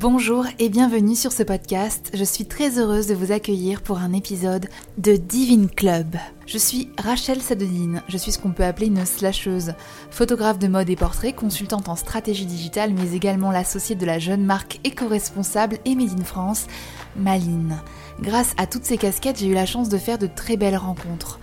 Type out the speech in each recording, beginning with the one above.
Bonjour et bienvenue sur ce podcast. Je suis très heureuse de vous accueillir pour un épisode de Divine Club. Je suis Rachel Sadodine, je suis ce qu'on peut appeler une slasheuse, photographe de mode et portrait, consultante en stratégie digitale, mais également l'associée de la jeune marque éco-responsable et in France, Maline. Grâce à toutes ces casquettes, j'ai eu la chance de faire de très belles rencontres.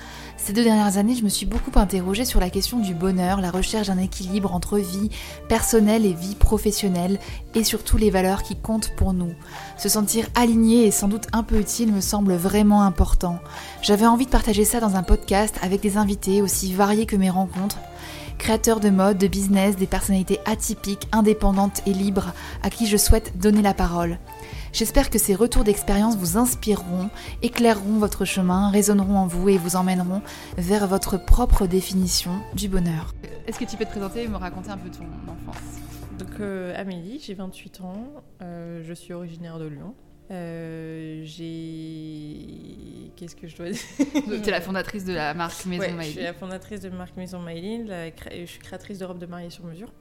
Ces deux dernières années, je me suis beaucoup interrogée sur la question du bonheur, la recherche d'un équilibre entre vie personnelle et vie professionnelle, et surtout les valeurs qui comptent pour nous. Se sentir aligné et sans doute un peu utile me semble vraiment important. J'avais envie de partager ça dans un podcast avec des invités aussi variés que mes rencontres créateurs de mode, de business, des personnalités atypiques, indépendantes et libres à qui je souhaite donner la parole. J'espère que ces retours d'expérience vous inspireront, éclaireront votre chemin, résonneront en vous et vous emmèneront vers votre propre définition du bonheur. Est-ce que tu peux te présenter et me raconter un peu ton enfance? Donc euh, Amélie, j'ai 28 ans, euh, je suis originaire de Lyon. Euh, j'ai. Qu'est-ce que je dois dire? Tu es la fondatrice de la marque Maison ouais, Maïline. Je suis la fondatrice de la marque Maison Maïline. La... Je suis créatrice de robes de mariée sur mesure.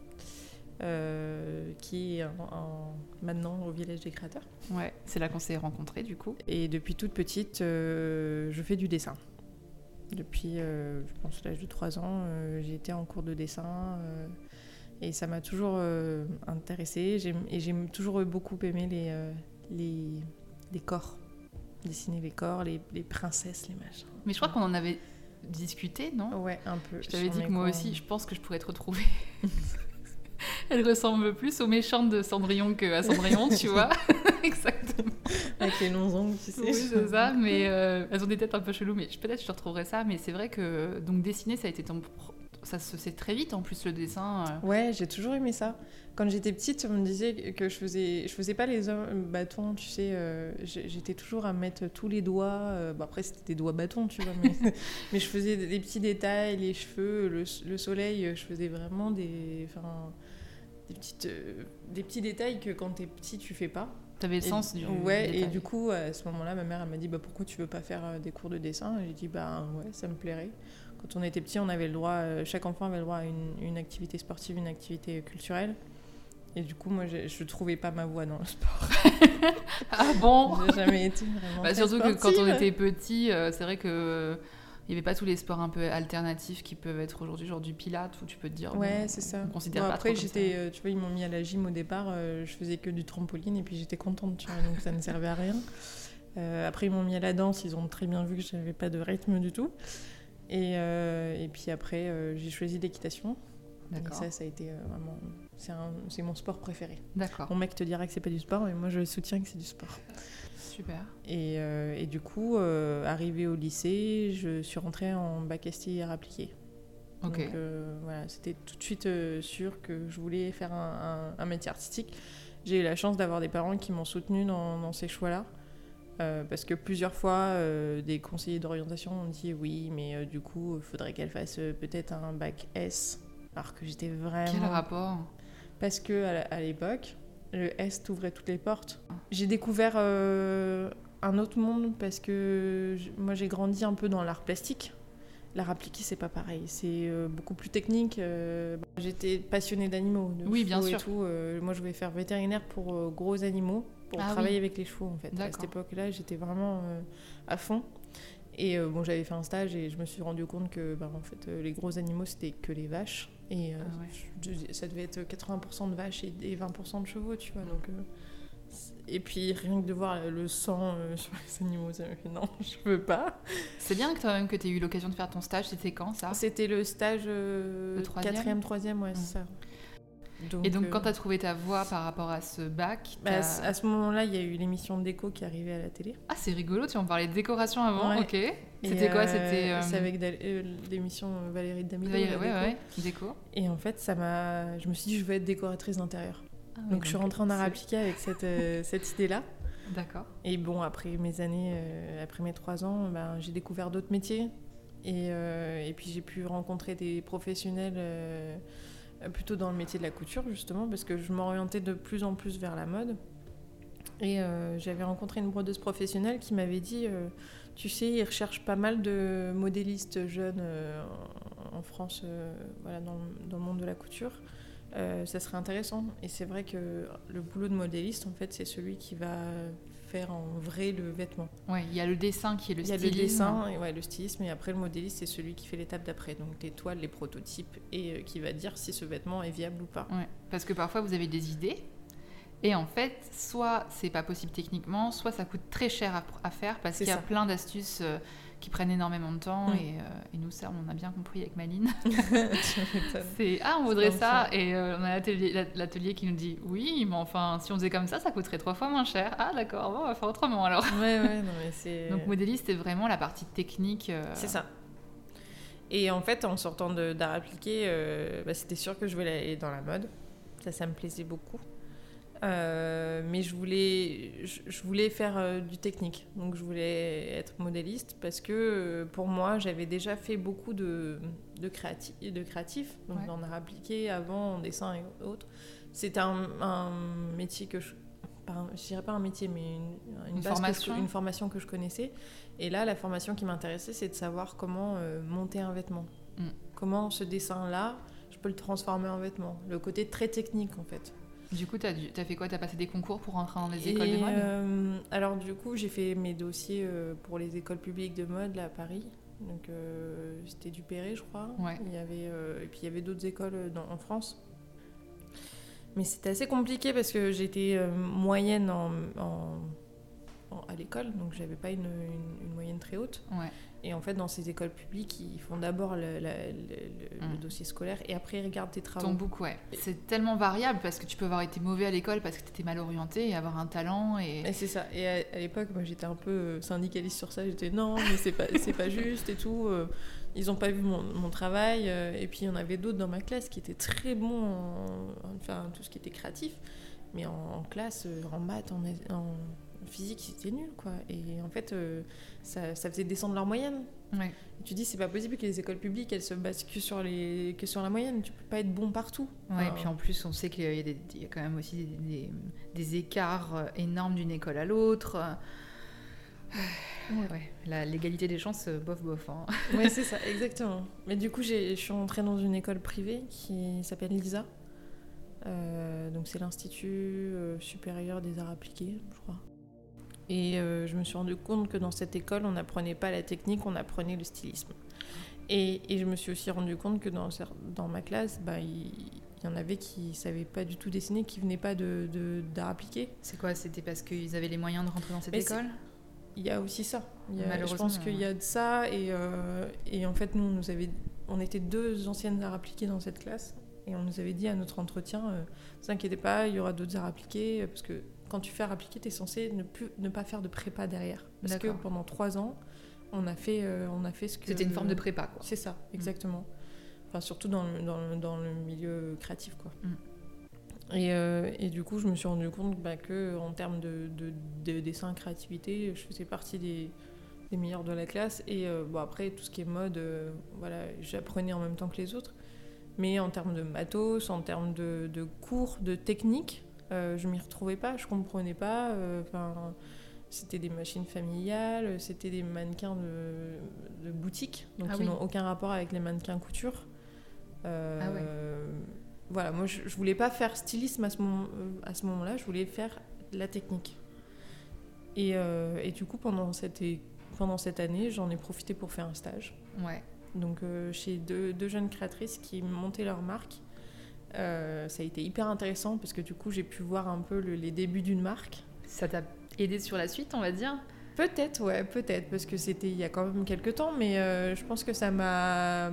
Euh, qui est en, en- maintenant au village des créateurs. Ouais, c'est là qu'on s'est rencontrés du coup. Et depuis toute petite, euh, je fais du dessin. Depuis, euh, je pense, l'âge de 3 ans, j'ai été en cours de dessin. et ça m'a toujours intéressée. Et j'ai toujours beaucoup aimé les, les, les corps. Dessiner les corps, les, les princesses, les machins. Mais je crois qu'on en avait discuté, non? Ouais, un peu. Je t'avais dit que moi aussi, je pense que je pourrais te retrouver. Elle ressemble plus aux méchantes de Cendrillon que à Cendrillon, tu vois. Exactement. Avec les longs ongles, tu sais. Oui, c'est ça, mais euh, elles ont des têtes un peu cheloues, mais peut-être je te retrouverai ça, mais c'est vrai que donc dessiner, ça a été ton... Ça se sait très vite en plus le dessin. euh. Ouais, j'ai toujours aimé ça. Quand j'étais petite, on me disait que je faisais, je faisais pas les bâtons, tu sais. euh, j'étais toujours à mettre tous les doigts. bon, après, c'était des doigts bâtons, tu vois. Mais, mais je faisais des, des petits détails, les cheveux, le, le soleil. Je faisais vraiment des, enfin, des petites, euh, des petits détails que quand t'es petit, tu fais pas. T'avais le sens du. Ouais, du et détail. du coup, à ce moment-là, ma mère elle m'a dit bah, pourquoi tu veux pas faire euh, des cours de dessin? J'ai dit bah ouais, ça me plairait. Quand on était petit, on avait le droit, euh, chaque enfant avait le droit à une, une activité sportive, une activité culturelle. Et du coup, moi, je, je trouvais pas ma voie dans le sport. Ah bon? J'ai jamais été vraiment. Bah, Surtout que quand on était petit, euh, c'est vrai que. Il n'y avait pas tous les sports un peu alternatifs qui peuvent être aujourd'hui, genre du pilate, où tu peux te dire. Ouais, bon, c'est ça. On considère Bon, pas après, j'étais, euh, tu vois, ils m'ont mis à la gym au départ. euh, je faisais que du trampoline et puis j'étais contente, tu vois, donc ça ne servait à rien. Euh, après, ils m'ont mis à la danse. Ils ont très bien vu que je n'avais pas de rythme du tout. Et, euh, et puis après, euh, j'ai choisi l'équitation. Et ça, ça a été vraiment. C'est, mon sport préféré. D'accord. Mon mec te dira que c'est pas du sport, mais moi je soutiens que c'est du sport. Super. Et, euh, et du coup, euh, arrivée au lycée, je suis rentrée en bac STI art appliqué. Ok. Donc euh, voilà, c'était tout de suite euh, sûr que je voulais faire un, un- un métier artistique. J'ai eu la chance d'avoir des parents qui m'ont soutenue dans, dans ces choix-là. Euh, parce que plusieurs fois, des conseillers d'orientation ont dit oui, mais du coup, il faudrait qu'elle fasse peut-être un bac S. Alors que j'étais vraiment. Quel rapport? Parce que à l'époque, le S t'ouvrait toutes les portes. J'ai découvert euh, un autre monde parce que moi j'ai grandi un peu dans l'art plastique. L'art appliqué, c'est pas pareil, c'est euh, beaucoup plus technique. euh, J'étais passionnée d'animaux, Oui, bien sûr. et tout. moi, je voulais faire vétérinaire pour gros animaux, pour Ah travailler oui. avec les chevaux en fait. À cette époque-là, j'étais vraiment à fond. Et bon, j'avais fait un stage et je me suis rendu compte que bah, en fait, les gros animaux, c'était que les vaches. Et euh, Ah ouais. je- ça devait être 80% de vaches et, et 20% de chevaux, tu vois. Donc, euh, et puis rien que de voir le sang euh, sur les animaux, ça me fait non, je veux pas. C'est bien que toi-même que tu aies eu l'occasion de faire ton stage, c'était quand ça? C'était le stage euh, Le troisième? 4e, 3e, ouais, c'est ça. Et donc euh, quand tu as trouvé ta voie par rapport à ce bac, bah, à ce- moment-là, il y a eu l'émission déco qui arrivait à la télé. Ah c'est rigolo, tu en parlais de décoration avant, Ouais. ok. C'était quoi euh, C'était euh, C'est avec euh, l'émission Valérie Damido. Valérie- ouais, déco. ouais, déco. Et en fait, ça m'a. Je me suis dit, je veux être décoratrice d'intérieur. Ah donc, je suis rentrée en art appliqué avec cette, cette idée-là. D'accord. Et bon, après mes années, après mes trois ans, ben, j'ai découvert d'autres métiers. Et, et puis j'ai pu rencontrer des professionnels plutôt dans le métier de la couture, justement, parce que je m'orientais de plus en plus vers la mode. Et euh, j'avais rencontré une brodeuse professionnelle qui m'avait dit, euh, tu sais, ils recherchent pas mal de modélistes jeunes euh, en France, euh, voilà, dans, le- dans le monde de la couture. euh, ça serait intéressant. Et c'est vrai que le boulot de modéliste, en fait, c'est celui qui va faire en vrai le vêtement. Ouais, il y a le dessin qui est le Il y a stylisme. le dessin, et ouais, le stylisme, et après le modéliste, c'est celui qui fait l'étape d'après. Donc les toiles, les prototypes, et euh, qui va dire si ce vêtement est viable ou pas. Ouais, parce que parfois vous avez des idées et en fait, soit c'est pas possible techniquement, soit ça coûte très cher à, à faire parce qu'il y a ça. plein d'astuces euh, qui prennent énormément de temps Mm. et, euh, et nous ça on a bien compris avec Maline. C'est ah on voudrait ça et euh, on a l'atelier la- l'atelier qui nous dit oui mais enfin si on faisait comme ça ça coûterait trois fois moins cher. Ah d'accord bon, on va faire autrement alors. ouais, ouais, non, mais c'est. Donc modéliste c'est vraiment la partie technique. C'est ça. Et en fait, en sortant d'art appliqué, bah, c'était sûr que je voulais aller dans la mode. Ça, ça me plaisait beaucoup. Euh, mais je voulais, je, je voulais faire euh, du technique. Donc, je voulais être modéliste parce que euh, pour moi, j'avais déjà fait beaucoup de, de, créati- de créatif, donc Ouais. en art appliqué, avant, en dessin et autres. C'était un, un métier que je. pas un- je dirais pas un métier, mais une, je- formation. une formation que je connaissais. Et là, la formation qui m'intéressait, c'est de savoir comment monter un vêtement. Mm. Comment ce dessin-là, je peux le transformer en vêtement. Le côté très technique, en fait. Du coup t'as dû- t'as fait quoi? T'as passé des concours pour rentrer dans les écoles Et, de mode? euh, alors, du coup, j'ai fait mes dossiers euh, pour les écoles publiques de mode, là, à Paris. Donc, euh, c'était du Perret, je crois. Ouais. Il y avait, et puis, il y avait d'autres écoles dans- en France. Mais c'était assez compliqué parce que j'étais moyenne en, en- en- à l'école, donc j'avais pas une, une- une moyenne très haute. Ouais. Et en fait, dans ces écoles publiques, ils font d'abord le, Mm. dossier scolaire et après ils regardent tes travaux. Ton book, ouais. C'est tellement variable parce que tu peux avoir été mauvais à l'école parce que tu étais mal orienté et avoir un talent. Et... Et c'est ça. Et à, à l'époque, moi, j'étais un peu euh, syndicaliste sur ça. J'étais non, mais c'est pas, c'est pas juste et tout. euh, Ils ont pas vu mon, mon travail. euh, Et puis il y en avait d'autres dans ma classe qui étaient très bons, en, enfin tout ce qui était créatif, mais en, en classe, en maths, en, en physique, c'était nul, quoi. Et en fait, euh, ça, ça faisait descendre leur moyenne. Ouais. Et tu dis, c'est pas possible que les écoles publiques, elles se basent que sur, les, que sur la moyenne. Tu peux pas être bon partout. Ouais, et puis en plus, on sait qu'il y, a y quand même aussi des, des- des écarts euh, énormes d'une école à l'autre. Ouais, ouais. La- L'égalité des chances, euh, bof, bof. hein. Ouais, c'est ça, exactement. Mais du coup, j'ai- je suis rentrée dans une école privée qui s'appelle l'ISA. Euh, donc, c'est l'Institut supérieur des arts appliqués, je crois. Et euh, je me suis rendu compte que dans cette école, on n'apprenait pas la technique, on apprenait le stylisme. Et, et je me suis aussi rendu compte que dans, dans ma classe, bah, il, il y en avait qui ne savaient pas du tout dessiner, qui venaient pas de- de- d'art appliqué. C'est quoi? C'était parce qu'ils avaient les moyens de rentrer dans cette Mais école? Il y a aussi ça. Il y a- je Malheureusement, pense qu'il y a de ça. Et, euh, et en fait, nous, on, nous avait, on était deux anciennes arts appliqués dans cette classe. Et on nous avait dit à notre entretien, euh, ne vous inquiétez pas, il y aura d'autres arts appliqués. euh, Parce que quand tu fais art appliqué, tu es censé ne, plus, ne pas faire de prépa derrière. Parce que pendant trois ans, on a fait, euh, on a fait ce que... C'était une forme de prépa, quoi. C'est ça, exactement. Enfin, surtout dans le, dans le- dans le milieu créatif, quoi. Mm. Et, euh, et du coup, je me suis rendu compte bah, que en termes de, de, de dessin, créativité, je faisais partie des, des meilleurs de la classe. Et euh, bon, après, tout ce qui est mode, voilà, j'apprenais en même temps que les autres. Mais en termes de matos, en termes de, de cours, de technique, euh, je m'y retrouvais pas, je comprenais pas. euh, c'était des machines familiales, c'était des mannequins de, de boutique, donc Ah qui oui. n'ont aucun rapport avec les mannequins couture. Euh, Ah ouais. Voilà, moi je, je voulais pas faire stylisme à ce moment, euh, à ce moment-là, je voulais faire la technique. Et, euh, et du coup, pendant cette, é- pendant cette année, j'en ai profité pour faire un stage. Ouais. Donc euh, chez deux, deux jeunes créatrices qui montaient leur marque. Euh, ça a été hyper intéressant parce que du coup j'ai pu voir un peu le- les débuts d'une marque. Ça t'a aidé sur la suite, on va dire? Peut-être, ouais, peut-être, parce que c'était il y a quand même quelques temps, mais euh, je pense que ça m'a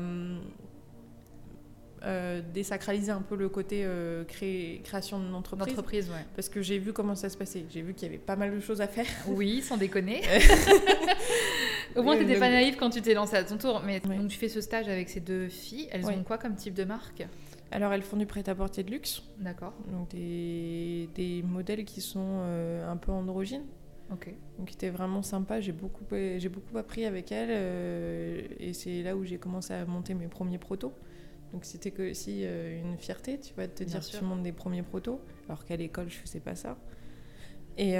euh, désacralisé un peu le côté cré- création d'une entreprise. Ouais. Parce que j'ai vu comment ça se passait. J'ai vu qu'il y avait pas mal de choses à faire. Oui, sans déconner. Au moins, t'étais pas naïve quand tu t'es lancée à ton tour. Mais Ouais. donc, tu fais ce stage avec ces deux filles. Elles Ouais. ont quoi comme type de marque? Alors elles font du prêt-à-porter de luxe, D'accord. donc des, des modèles qui sont euh, un peu androgynes. Ok. Donc c'était vraiment sympa, j'ai beaucoup, j'ai beaucoup appris avec elle euh, et c'est là où j'ai commencé à monter mes premiers protos. Donc c'était aussi euh, une fierté, tu vas te Bien dire sûr. tu montes des premiers protos, alors qu'à l'école je faisais pas ça. Et,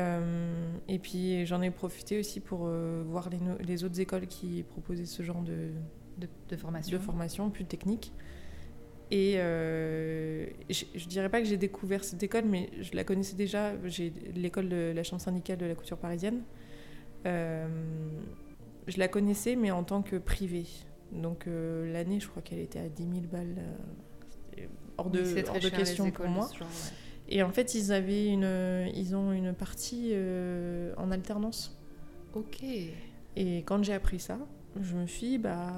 et puis j'en ai profité aussi pour voir les, les autres écoles qui proposaient ce genre de, De, de formation. de formation plus technique. Et euh, je, je dirais pas que j'ai découvert cette école, mais je la connaissais déjà. J'ai l'école de la chambre syndicale de la couture parisienne. Euh, je la connaissais, mais en tant que privée. Donc euh, l'année, je crois qu'elle était à 10 000 balles. hors de, Oui, hors de question écoles pour moi. ce genre, ouais. Et en fait, ils avaient une, ils ont une partie en alternance. Ok, Et quand j'ai appris ça, je me suis dit, bah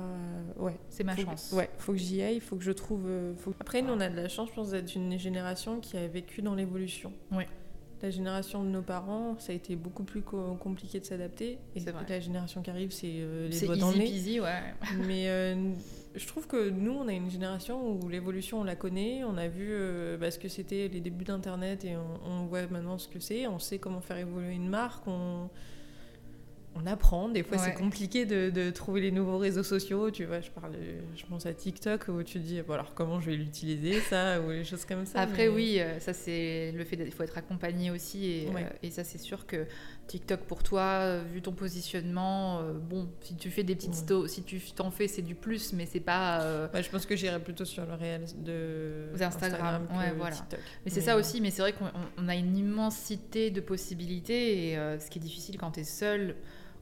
ouais. c'est ma faut que- chance. ouais, faut que j'y aille, faut que je trouve. euh, faut- Après, nous, on a de la chance, je pense, d'être une génération qui a vécu dans l'évolution. Ouais. La génération de nos parents, ça a été beaucoup plus co- compliqué de s'adapter. Et la génération qui arrive, c'est euh, les doigts dans le nez. peasy, ouais. Mais euh, je trouve que nous, on a une génération où l'évolution, on la connaît. On a vu euh, bah, ce que c'était les débuts d'Internet et on, on voit maintenant ce que c'est. On sait comment faire évoluer une marque. On, on apprend. Des fois, Ouais. c'est compliqué de, de trouver les nouveaux réseaux sociaux. Tu vois, je, parle, je pense à TikTok où tu te dis, bon, alors comment je vais l'utiliser, ça, ou les choses comme ça. Après, mais- oui, euh, ça c'est le fait d'être- il faut être accompagné aussi. Et, Ouais. euh, et ça, c'est sûr que TikTok pour toi, euh, vu ton positionnement, euh, bon, si tu fais des petites Ouais. sto- si tu t'en fais, c'est du plus, mais c'est pas. euh, je pense que j'irai plutôt sur le réel de Instagram, que voilà. TikTok. Mais c'est ça aussi, mais c'est vrai qu'on on- on a une immensité de possibilités et ce qui est difficile quand tu es seul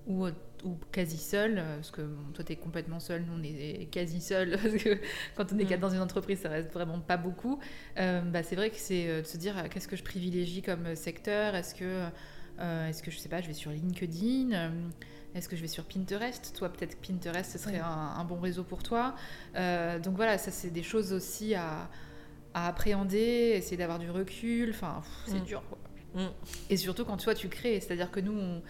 ou, ou quasi seul, euh, parce que bon, toi tu es complètement seul, nous on est quasi seul, parce que quand on est Mm. quatre dans une entreprise ça reste vraiment pas beaucoup. Euh, bah, c'est vrai que c'est euh, de se dire euh, qu'est-ce que je privilégie comme euh, secteur, est-ce que, euh, est-ce que je sais pas, je vais sur LinkedIn? Euh, est-ce que je vais sur Pinterest? Toi, peut-être que Pinterest, ce serait un, un bon réseau pour toi. Euh, donc voilà, ça, c'est des choses aussi à, à appréhender, essayer d'avoir du recul. Enfin, c'est Mm. dur. quoi. Mm. Et surtout quand toi, tu crées. C'est-à-dire que nous, on,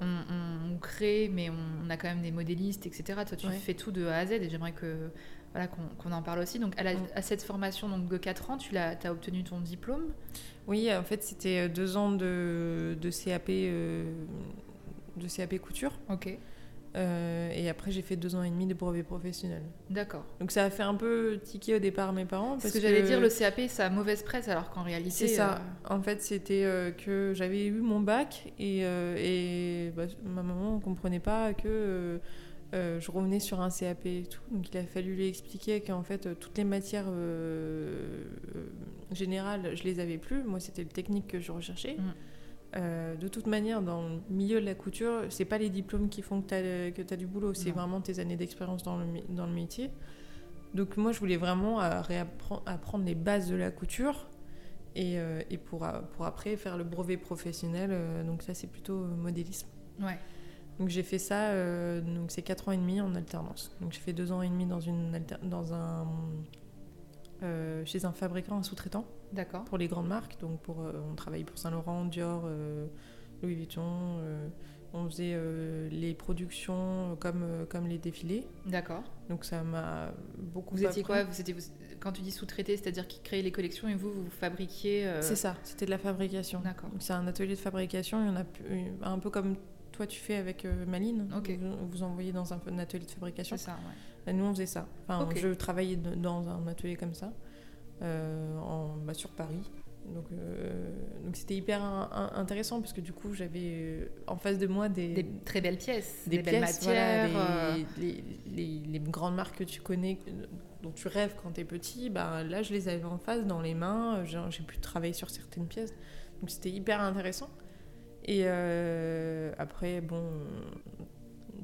on- on- on crée, mais on, on a quand même des modélistes, etc. Toi, tu Ouais. fais tout de A à Z et j'aimerais que voilà, qu'on en parle aussi. Donc, à, la- à cette formation donc, de 4 ans, tu as obtenu ton diplôme? Oui, en fait, c'était euh, deux ans de, de CAP, euh, de CAP couture. Ok. Euh, et après, j'ai fait deux ans et demi de brevet professionnel. D'accord. Donc, ça a fait un peu tiquer au départ mes parents. Parce Parce que j'allais dire, le CAP, ça a mauvaise presse, alors qu'en réalité. C'est ça. euh, En fait, c'était euh, que j'avais eu mon bac et, et bah, ma maman ne comprenait pas que je revenais sur un CAP et tout. Donc, il a fallu lui expliquer qu'en fait, toutes les matières générales, je les avais plus. Moi, c'était le technique que je recherchais. Mm. Euh, de toute manière, dans le milieu de la couture, c'est pas les diplômes qui font que tu as, du boulot, c'est vraiment tes années d'expérience dans le, dans le métier. Donc moi, je voulais vraiment euh, apprendre les bases de la couture et, euh, et pour, pour après faire le brevet professionnel. euh, donc ça, c'est plutôt euh, modélisme. Ouais. Donc j'ai fait ça, euh, donc c'est 4 ans et demi en alternance. Donc j'ai fait 2 ans et demi dans, une dans un, euh, chez un fabricant, un sous-traitant D'accord. pour les grandes marques. Donc pour, euh, on travaille pour Saint-Laurent, Dior, euh, Louis Vuitton. on faisait les productions comme, comme les défilés. D'accord. Donc ça m'a beaucoup Vous étiez quoi? Vous étiez, vous- Quand tu dis sous-traité, c'est-à-dire qu'ils créaient les collections et vous, vous fabriquiez. C'est ça, c'était de la fabrication. D'accord. C'est un atelier de fabrication. Il y en a un peu comme toi tu fais avec Maline. Ok. Vous, vous envoyez dans un, un atelier de fabrication. C'est ça, ouais. Et nous on faisait ça. Enfin, je travaillais dans un atelier comme ça, euh, en, bah, sur Paris. Donc euh, donc c'était hyper un- un- intéressant parce que du coup j'avais euh, en face de moi des, Des très belles pièces, des des, belles pièces, matières. euh, les, les- les- les grandes marques que tu connais, dont tu rêves quand tu es petit, bah, là je les avais en face, dans les mains, j'ai pu travailler sur certaines pièces. Donc c'était hyper intéressant. Et euh, après, bon,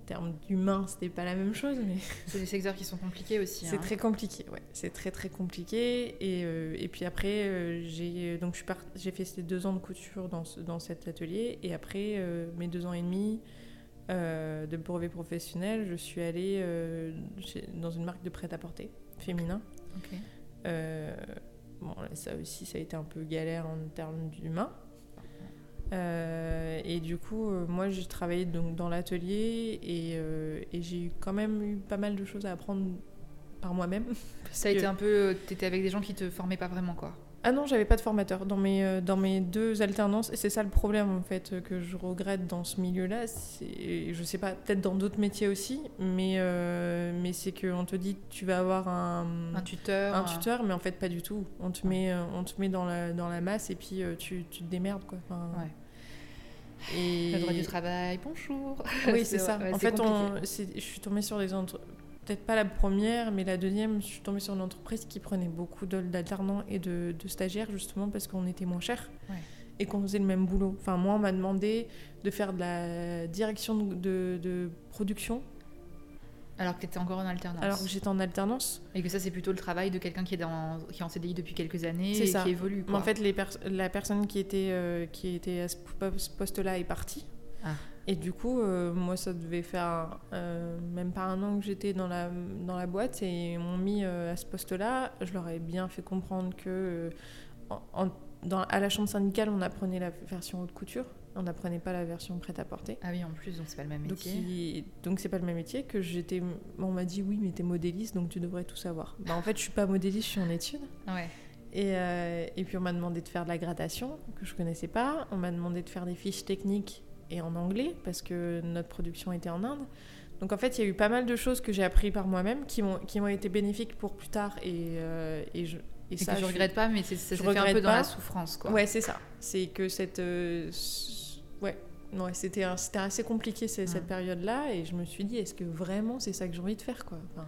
termes d'humain, c'était pas la même chose, mais C'est des secteurs qui sont compliqués aussi. c'est hein. très compliqué, ouais. C'est très très compliqué. Et, euh, et puis après, euh, j'ai donc part- j'ai fait ces deux ans de couture dans, ce- dans cet atelier. Et après euh, mes deux ans et demi euh, de brevet professionnel, je suis allée euh, chez- dans une marque de prêt-à-porter féminin. Ok. Euh, bon, là, ça aussi, ça a été un peu galère en termes d'humain. Euh, et du coup, euh, moi, j'ai travaillé donc dans l'atelier et, euh, et j'ai eu quand même eu pas mal de choses à apprendre par moi-même. Ça a été un peu. T'étais avec des gens qui te formaient pas vraiment, quoi. Ah non, j'avais pas de formateur dans mes, euh, dans mes deux alternances. Et c'est ça le problème, en fait, que je regrette dans ce milieu-là. Je sais pas, peut-être dans d'autres métiers aussi, mais, euh, mais c'est qu'on te dit tu vas avoir un, Un tuteur. un euh, tuteur, mais en fait pas du tout. On te met, on te met dans, la, dans la masse et puis tu, tu te démerdes, quoi. Enfin, Ouais. Et... Le droit du travail, bonjour. Oui, c'est ça. ouais, en fait, on, je suis tombée sur des entre... peut-être pas la première, mais la deuxième, je suis tombée sur une entreprise qui prenait beaucoup d'alternants et de, de stagiaires, justement parce qu'on était moins cher Ouais. et qu'on faisait le même boulot. Enfin, moi, on m'a demandé de faire de la direction de, de- de production Alors que tu étais encore en alternance. alors que j'étais en alternance. Et que ça, c'est plutôt le travail de quelqu'un qui, est dans- qui est en CDI depuis quelques années et ça. qui évolue. Mais en fait, les pers- la personne qui était, euh, qui était à ce poste-là est partie. Ah. Et du coup, euh, moi, ça devait faire euh, même pas un an que j'étais dans la, dans la boîte et ils m'ont mis euh, à ce poste-là. Je leur ai bien fait comprendre que en- en- dans, à la chambre syndicale, on apprenait la version haute couture. On n'apprenait pas la version prêt-à-porter. Ah oui, en plus, donc c'est pas le même Donc, métier. il- donc c'est pas le même métier que j'étais. On m'a dit oui, mais t'es modéliste, donc tu devrais tout savoir. Bah, en fait, je suis pas modéliste, je suis en études. Ouais. Et, et puis on m'a demandé de faire de la gradation que je connaissais pas. On m'a demandé de faire des fiches techniques et en anglais parce que notre production était en Inde. Donc en fait, il y a eu pas mal de choses que j'ai appris par moi-même qui m'ont été bénéfiques pour plus tard et, euh, et je et, Et ça que je je- regrette pas, mais c'est- ça je fait un peu dans pas. la souffrance. Quoi. Ouais, c'est ça. C'est que cette euh, ouais Ouais, c'était assez compliqué cette Mm. période-là et je me suis dit est-ce que vraiment c'est ça que j'ai envie de faire quoi? Enfin,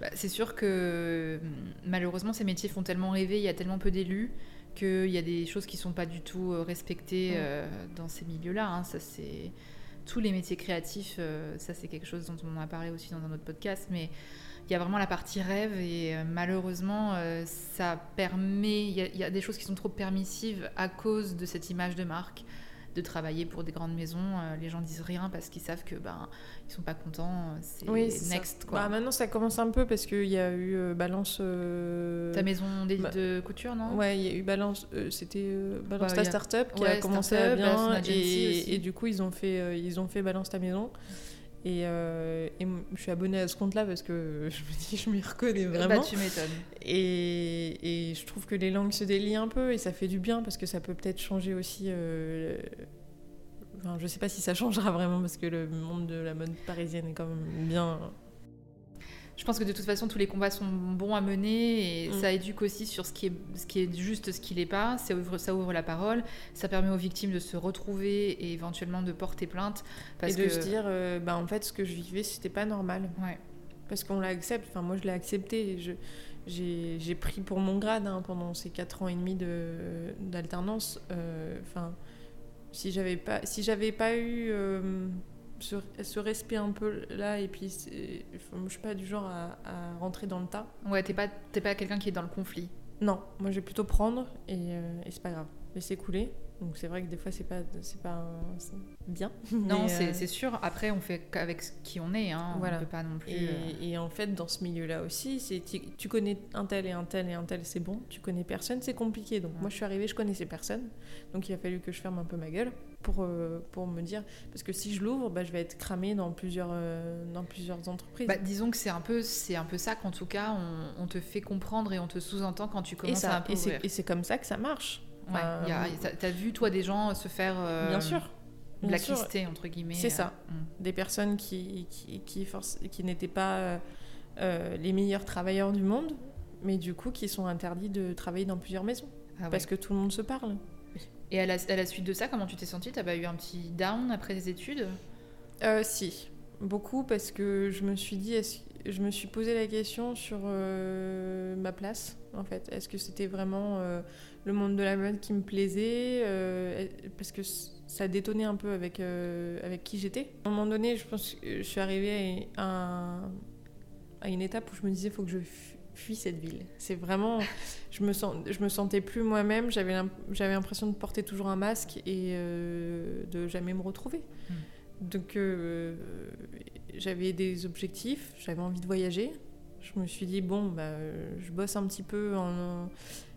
Bah, c'est sûr que hum, malheureusement ces métiers font tellement rêver, il y a tellement peu d'élus qu'il y a des choses qui sont pas du tout euh, respectées euh, dans ces milieux-là. hein. Ça c'est tous les métiers créatifs, euh, ça c'est quelque chose dont on a parlé aussi dans un autre podcast, mais il y a vraiment la partie rêve et euh, malheureusement ça permet, il y, a- il y a des choses qui sont trop permissives à cause de cette image de marque de travailler pour des grandes maisons, euh, les gens disent rien parce qu'ils savent que ben ils sont pas contents, euh, c'est oui, ça. next quoi. Bah, maintenant ça commence un peu parce qu'il y a eu euh, Balance euh, Ta maison d'élite bah, de couture, non? Ouais, il y a eu Balance, euh, c'était euh, Balance Bah, ta a- startup qui ouais, a commencé à bien et, et du coup ils ont fait ils ont fait Balance ta maison et, euh, et je suis abonnée à ce compte-là parce que je me dis je m'y reconnais Bah, vraiment tu m'étonnes. et, et je trouve que les langues se délient un peu et ça fait du bien parce que ça peut peut-être changer aussi. euh, Enfin, je sais pas si ça changera vraiment parce que le monde de la mode parisienne est quand même bien. Je pense que de toute façon, tous les combats sont bons à mener et Mm. ça éduque aussi sur ce qui est, ce qui est juste, ce qui l'est pas. Ça ouvre, ça ouvre la parole. Ça permet aux victimes de se retrouver et éventuellement de porter plainte. Parce et de que... se dire, euh, bah en fait, ce que je vivais, c'était pas normal. Ouais. Parce qu'on l'accepte. Enfin, moi, je l'ai accepté. je- J'ai pris pour mon grade hein, pendant ces 4 ans et demi de- d'alternance. Euh, Enfin, si j'avais pas, si j'avais pas eu euh, ce, ce respect un peu là, et puis je suis pas du genre à, à rentrer dans le tas. Ouais, t'es pas, pas quelqu'un qui est dans le conflit. Non, moi, je vais plutôt prendre et, euh, et c'est pas grave. Laisser couler. Donc c'est vrai que des fois, c'est pas, c'est pas bien. Non, c'est euh, c'est sûr. Après, on fait qu'avec ce qui on est. Hein. Voilà. On peut pas non plus. Et, euh, et en fait, dans ce milieu-là aussi, c'est tu, tu connais un tel et un tel et un tel, c'est bon. Tu connais personne, c'est compliqué. Donc Ouais. moi, je suis arrivée, je connaissais personne. Donc il a fallu que je ferme un peu ma gueule pour, euh, pour me dire, parce que si je l'ouvre, bah, je vais être cramée dans plusieurs, euh, dans plusieurs entreprises. Bah, disons que c'est un peu, un peu ça qu'en tout cas, on, on te fait comprendre et on te sous-entend quand tu et commences à un ça, peu et c'est- ouvrir. et c'est comme ça que ça marche. Ouais, a- t'as- vu, toi, des gens se faire euh, Bien sûr. Blacklister, entre guillemets. C'est euh, ça. mm. Des personnes qui, qui, qui, qui n'étaient pas euh, euh, les meilleurs travailleurs du monde, mais du coup qui sont interdits de travailler dans plusieurs maisons. Ah ouais. Parce que tout le monde se parle. Et à la, suite de ça, comment tu t'es sentie? T'as pas eu un petit down après tes études? Euh, si, beaucoup parce que je me suis dit, je me suis posé la question sur euh, ma place en fait. Est-ce que c'était vraiment euh, le monde de la mode qui me plaisait? Parce que ça détonnait un peu avec, avec qui j'étais. À un moment donné, je pense que je suis arrivée à, à une étape où je me disais, il faut que je fuis cette ville. C'est vraiment, je me, sens, je me sentais plus moi-même. J'avais j'avais l'impression de porter toujours un masque et euh, de jamais me retrouver. Donc euh, j'avais des objectifs, j'avais envie de voyager. Je me suis dit, bon, bah, je bosse un petit peu en,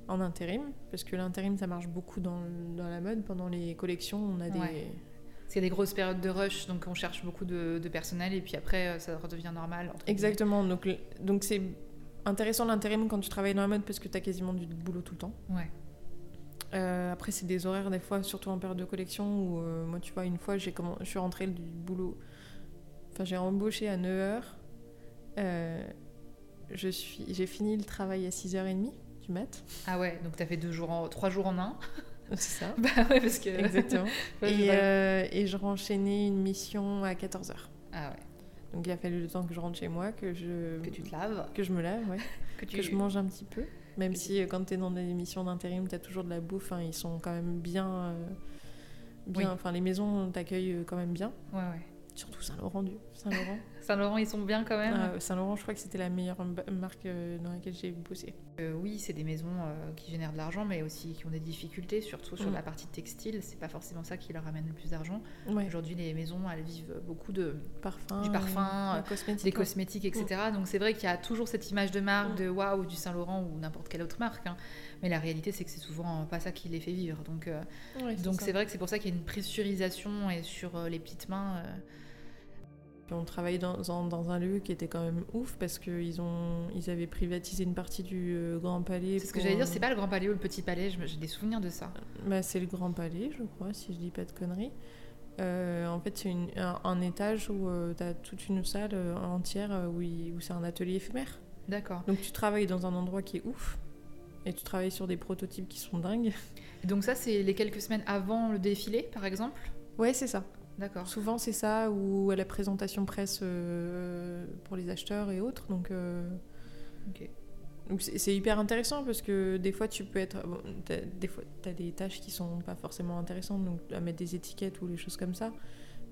en intérim, parce que l'intérim, ça marche beaucoup dans, dans la mode. Pendant les collections, on a des... Ouais. Parce qu'il y a des grosses périodes de rush, donc on cherche beaucoup de, de personnel et puis après, euh, ça redevient normal. Exactement, donc donc c'est intéressant l'intérim quand tu travailles dans la mode, parce que tu as quasiment du boulot tout le temps. Ouais. Euh, après, c'est des horaires, des fois, surtout en période de collection, où euh, moi, tu vois, une fois, j'ai commen- je suis rentrée du boulot. Enfin, j'ai embauché à 9h. je suis... J'ai fini le travail à 6h30 du mat. Ah ouais, donc t'as fait deux jours en, trois jours en un. C'est ça. bah ouais, parce que. Exactement. Et, euh, et je renchaînais une mission à 14h. Ah ouais. Donc il a fallu le temps que je rentre chez moi, que je, Que tu te laves. que je me lave, ouais. Que, tu... que je mange un petit peu. Même Que si euh, quand tu es dans des émissions d'intérim, tu as toujours de la bouffe, hein, ils sont quand même bien. euh, bien Oui. Enfin, les maisons t'accueillent euh, quand même bien. Ouais, ouais. Surtout Saint-Laurent du Saint-Laurent. Saint-Laurent, ils sont bien quand même. Ah, Saint-Laurent, je crois que c'était la meilleure marque euh, dans laquelle j'ai bossé. Euh, oui, c'est des maisons euh, qui génèrent de l'argent, mais aussi qui ont des difficultés, surtout sur Mm. la partie textile. C'est pas forcément ça qui leur amène le plus d'argent. Ouais. Aujourd'hui, les maisons, elles vivent beaucoup de Parfum. Du parfum, euh, euh, cosmétiques. des ouais. cosmétiques, etc. Donc c'est vrai qu'il y a toujours cette image de marque, Mm. de waouh, du Saint Laurent ou n'importe quelle autre marque. hein. Mais la réalité, c'est que c'est souvent pas ça qui les fait vivre. Donc euh, Ouais, donc c'est vrai que c'est pour ça qu'il y a une pressurisation et sur euh, les petites mains. Euh, On travaillait dans, un lieu qui était quand même ouf parce qu'ils ils avaient privatisé une partie du euh, Grand Palais. C'est ce que j'allais dire, euh, c'est pas le Grand Palais ou le Petit Palais, j'ai des souvenirs de ça. Bah, c'est le Grand Palais, je crois, si je dis pas de conneries. Euh, en fait, c'est un, un étage où tu as toute une salle euh, entière euh, où, où c'est un atelier éphémère. D'accord. Donc tu travailles dans un endroit qui est ouf et tu travailles sur des prototypes qui sont dingues. Donc ça, c'est les quelques semaines avant le défilé, par exemple? Ouais, c'est ça. D'accord. Souvent, c'est ça ou à la présentation presse euh, pour les acheteurs et autres. Donc, euh, donc c'est hyper intéressant parce que des fois, tu peux être. bon, t'as- des fois, tu as des tâches qui sont pas forcément intéressantes, donc à mettre des étiquettes ou des choses comme ça.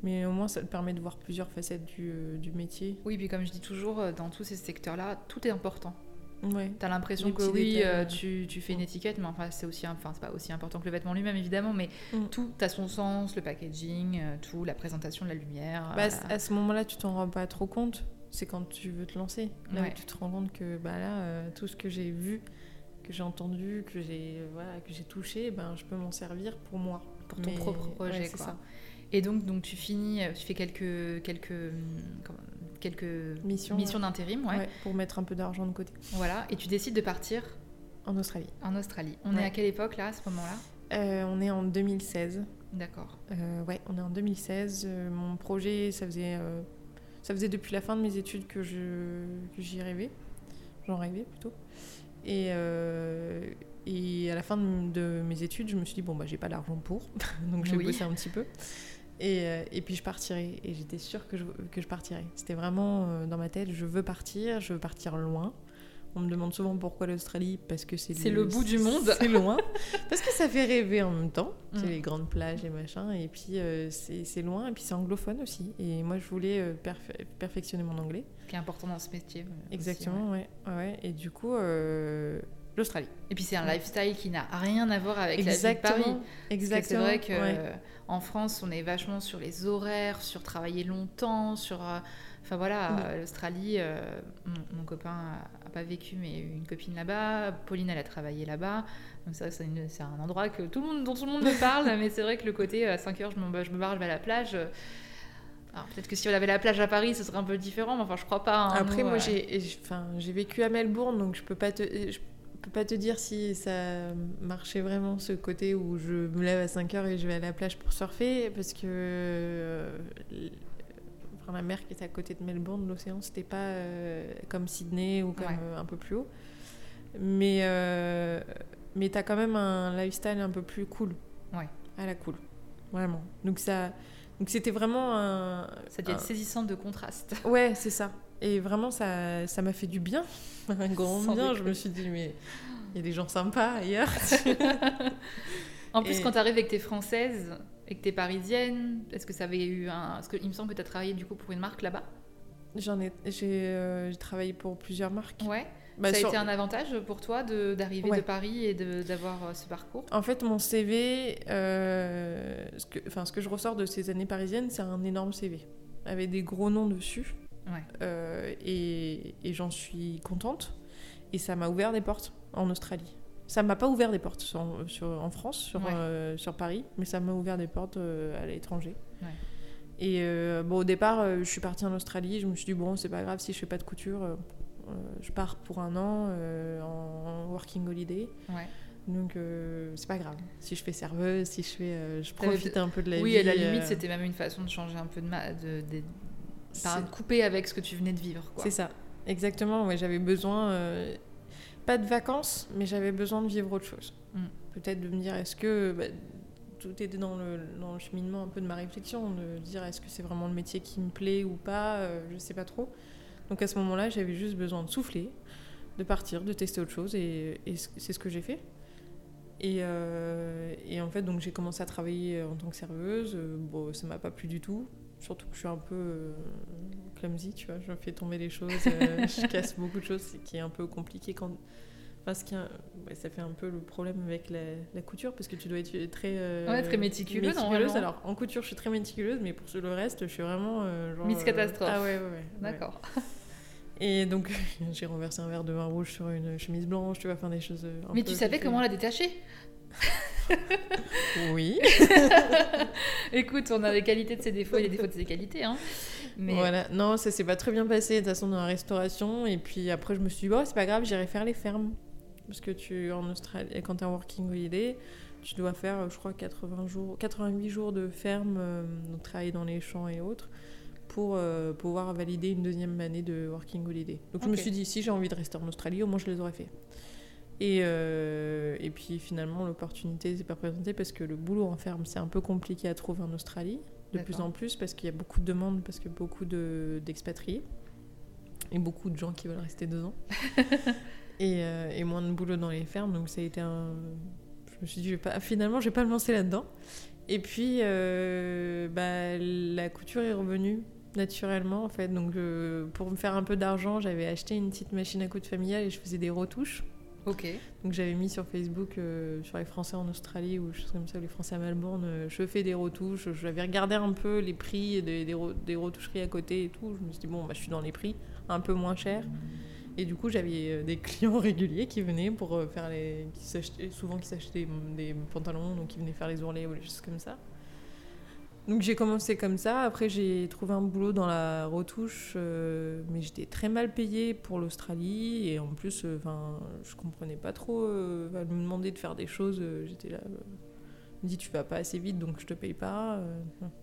Mais au moins, ça te permet de voir plusieurs facettes du, euh, du métier. Oui, puis comme je dis toujours, dans tous ces secteurs-là, tout est important. Ouais. T'as l'impression que oui, euh, tu, tu fais une étiquette, mais enfin c'est aussi, enfin c'est pas aussi important que le vêtement lui-même évidemment, mais Mm. tout a son sens, le packaging, euh, tout, la présentation de la lumière. Bah, euh, à ce moment-là, tu t'en rends pas trop compte. C'est quand tu veux te lancer. Là Ouais. où tu te rends compte que bah, là, euh, tout ce que j'ai vu, que j'ai entendu, que j'ai voilà, que j'ai touché, ben, je peux m'en servir pour moi. pour ton Mais- propre projet. ouais, c'est quoi. ça. Et donc, donc tu finis, euh, tu fais quelques quelques hum, quelques Mission, missions d'intérim, ouais. ouais, pour mettre un peu d'argent de côté. Voilà, et tu décides de partir En Australie. en Australie. On est à quelle époque là, à ce moment-là? Euh, on est en 2016. D'accord. Euh, ouais, on est en 2016. Euh, mon projet, ça faisait, euh, ça faisait depuis la fin de mes études que j'y rêvais. J'en rêvais plutôt. Et, euh, et à la fin de, de mes études, je me suis dit, bon, bah, j'ai pas l'argent pour, donc je vais Oui. bosser un petit peu. Et, euh, et puis je partirai. Et j'étais sûre que je, que je partirais. C'était vraiment euh, dans ma tête, je veux partir, je veux partir loin. On me demande souvent pourquoi l'Australie, parce que c'est C'est le bout du monde. C'est loin. parce que ça fait rêver en même temps. C'est Mm. les grandes plages et machin. Et puis euh, c'est c'est loin. Et puis c'est anglophone aussi. Et moi, je voulais perfe- perfectionner mon anglais. Ce qui est important dans ce métier. euh, aussi, Exactement, ouais. ouais. Et du coup, euh, l'Australie. Et puis c'est un lifestyle qui n'a rien à voir avec Exactement. la vie de Paris. Exactement. C'est vrai que ouais. euh, en France, on est vachement sur les horaires, sur travailler longtemps, sur. euh, Enfin voilà, Mm. l'Australie, euh, mon, mon copain a, a pas vécu, mais une copine là-bas. Pauline, elle a travaillé là-bas. Donc ça, c'est un endroit que tout le monde, dont tout le monde me parle. mais c'est vrai que le côté à 5 heures, je, me barre, je vais à la plage. Alors peut-être que si on avait la plage à Paris, ce serait un peu différent, mais enfin je crois pas. hein, Après, nous, moi, euh, j'ai, j'ai- enfin, j'ai vécu à Melbourne, donc je peux pas te, je peux pas te dire si ça marchait vraiment ce côté où je me lève à 5 heures et je vais à la plage pour surfer, parce que euh, enfin, la mer qui est à côté de Melbourne, l'océan, c'était pas euh, comme Sydney ou comme Ouais. euh, un peu plus haut, mais euh, mais t'as quand même un lifestyle un peu plus cool. Ouais. À la cool, vraiment. Donc ça, donc c'était vraiment un. Ça devient un- saisissant de contraste. Ouais, c'est ça. Et vraiment, ça ça m'a fait du bien. Un grand Sans bien. Je me suis dit, mais il y a des gens sympas ailleurs. En plus, Et- quand tu arrives avec tes françaises et que t'es parisienne, est-ce que ça avait eu un. Parce qu'il me semble que tu as travaillé du coup pour une marque là-bas? J'en ai, j'ai, euh, j'ai travaillé pour plusieurs marques. Ouais. Bah, ça a sur- été un avantage pour toi de- d'arriver Ouais. de Paris et d'avoir euh, ce parcours? En fait, mon CV, euh, ce, que, ce que je ressors de ces années parisiennes, c'est un énorme CV avec des gros noms dessus. Ouais. Euh, et et j'en suis contente. Et ça m'a ouvert des portes en Australie. Ça m'a pas ouvert des portes sur, sur- en France, sur, Ouais. euh, sur Paris, mais ça m'a ouvert des portes euh, à l'étranger. Ouais. Et euh, bon, au départ, je suis partie en Australie. Je me suis dit, bon, c'est pas grave si je fais pas de couture. je pars pour un an en working holiday. Ouais. Donc, euh, c'est pas grave. Si je fais serveuse, si je fais. euh, je profite un peu de la Oui, vie. à la limite, euh, c'était même une façon de changer un peu de. Ma... de, de- De couper avec ce que tu venais de vivre. C'est ça, exactement. Ouais, j'avais besoin, euh, pas de vacances, mais j'avais besoin de vivre autre chose. Mm. Peut-être de me dire, est-ce que bah, tout était dans le, dans le cheminement un peu de ma réflexion, de dire est-ce que c'est vraiment le métier qui me plaît ou pas, euh, je sais pas trop. Donc à ce moment-là, j'avais juste besoin de souffler, de partir, de tester autre chose, et, et c'est ce que j'ai fait. Et, euh, et, en fait, donc j'ai commencé à travailler en tant que serveuse. Bon, ça m'a pas plu du tout. Surtout que je suis un peu euh, clumsy, tu vois. Je fais tomber les choses, euh, je casse beaucoup de choses, ce qui est un peu compliqué quand. Parce que ça fait un peu le problème avec la, la couture, parce que tu dois être très. Euh, ouais, très méticuleuse. méticuleuse. Alors, en couture, je suis très méticuleuse, mais pour le reste, je suis vraiment. genre, Miss Catastrophe. Ah ouais, ouais, ouais. D'accord. Et donc, j'ai renversé un verre de vin rouge sur une chemise blanche, tu vois, faire des choses. Un mais tu savais comment la détacher? oui. Écoute, on a des qualités de ses défauts et des défauts de ses qualités. Hein. Mais... Voilà, non, ça s'est pas très bien passé de toute façon dans la restauration. Et puis après, je me suis dit, bon, c'est pas grave, j'irai faire les fermes. Parce que tu, en Australie, quand tu es en working holiday, tu dois faire, je crois, 80 jours, 88 jours de ferme, euh, donc travailler dans les champs et autres, pour euh, pouvoir valider une deuxième année de working holiday. Donc okay. je me suis dit, si j'ai envie de rester en Australie, au moins je les aurais fait. Et, euh, et puis finalement, l'opportunité s'est pas présentée parce que le boulot en ferme, c'est un peu compliqué à trouver en Australie, de plus en plus, parce qu'il y a beaucoup de demandes, parce que beaucoup d'expatriés et beaucoup de gens qui veulent rester deux ans. et, euh, et, moins de boulot dans les fermes, donc ça a été un. Je me suis dit, je vais pas... finalement, je vais pas me lancer là-dedans. Et puis, euh, bah, la couture est revenue naturellement, en fait. Donc, pour me faire un peu d'argent, j'avais acheté une petite machine à coudre familiale et je faisais des retouches. Donc j'avais mis sur Facebook euh, sur les Français en Australie ou choses comme ça, les Français à Melbourne, euh, je fais des retouches. J'avais regardé un peu les prix des, retoucheries à côté et tout. Je me suis dit, bon, bah, je suis dans les prix, un peu moins cher. Et du coup, j'avais euh, des clients réguliers qui venaient pour faire les. Qui souvent qui s'achetaient des pantalons, donc qui venaient faire les ourlets ou des choses comme ça. Donc j'ai commencé comme ça. Après, j'ai trouvé un boulot dans la retouche, euh, mais j'étais très mal payée pour l'Australie. Et en plus, euh, je comprenais pas trop. Euh, elle me demandait de faire des choses. j'étais là. me dit tu vas pas assez vite donc je te paye pas.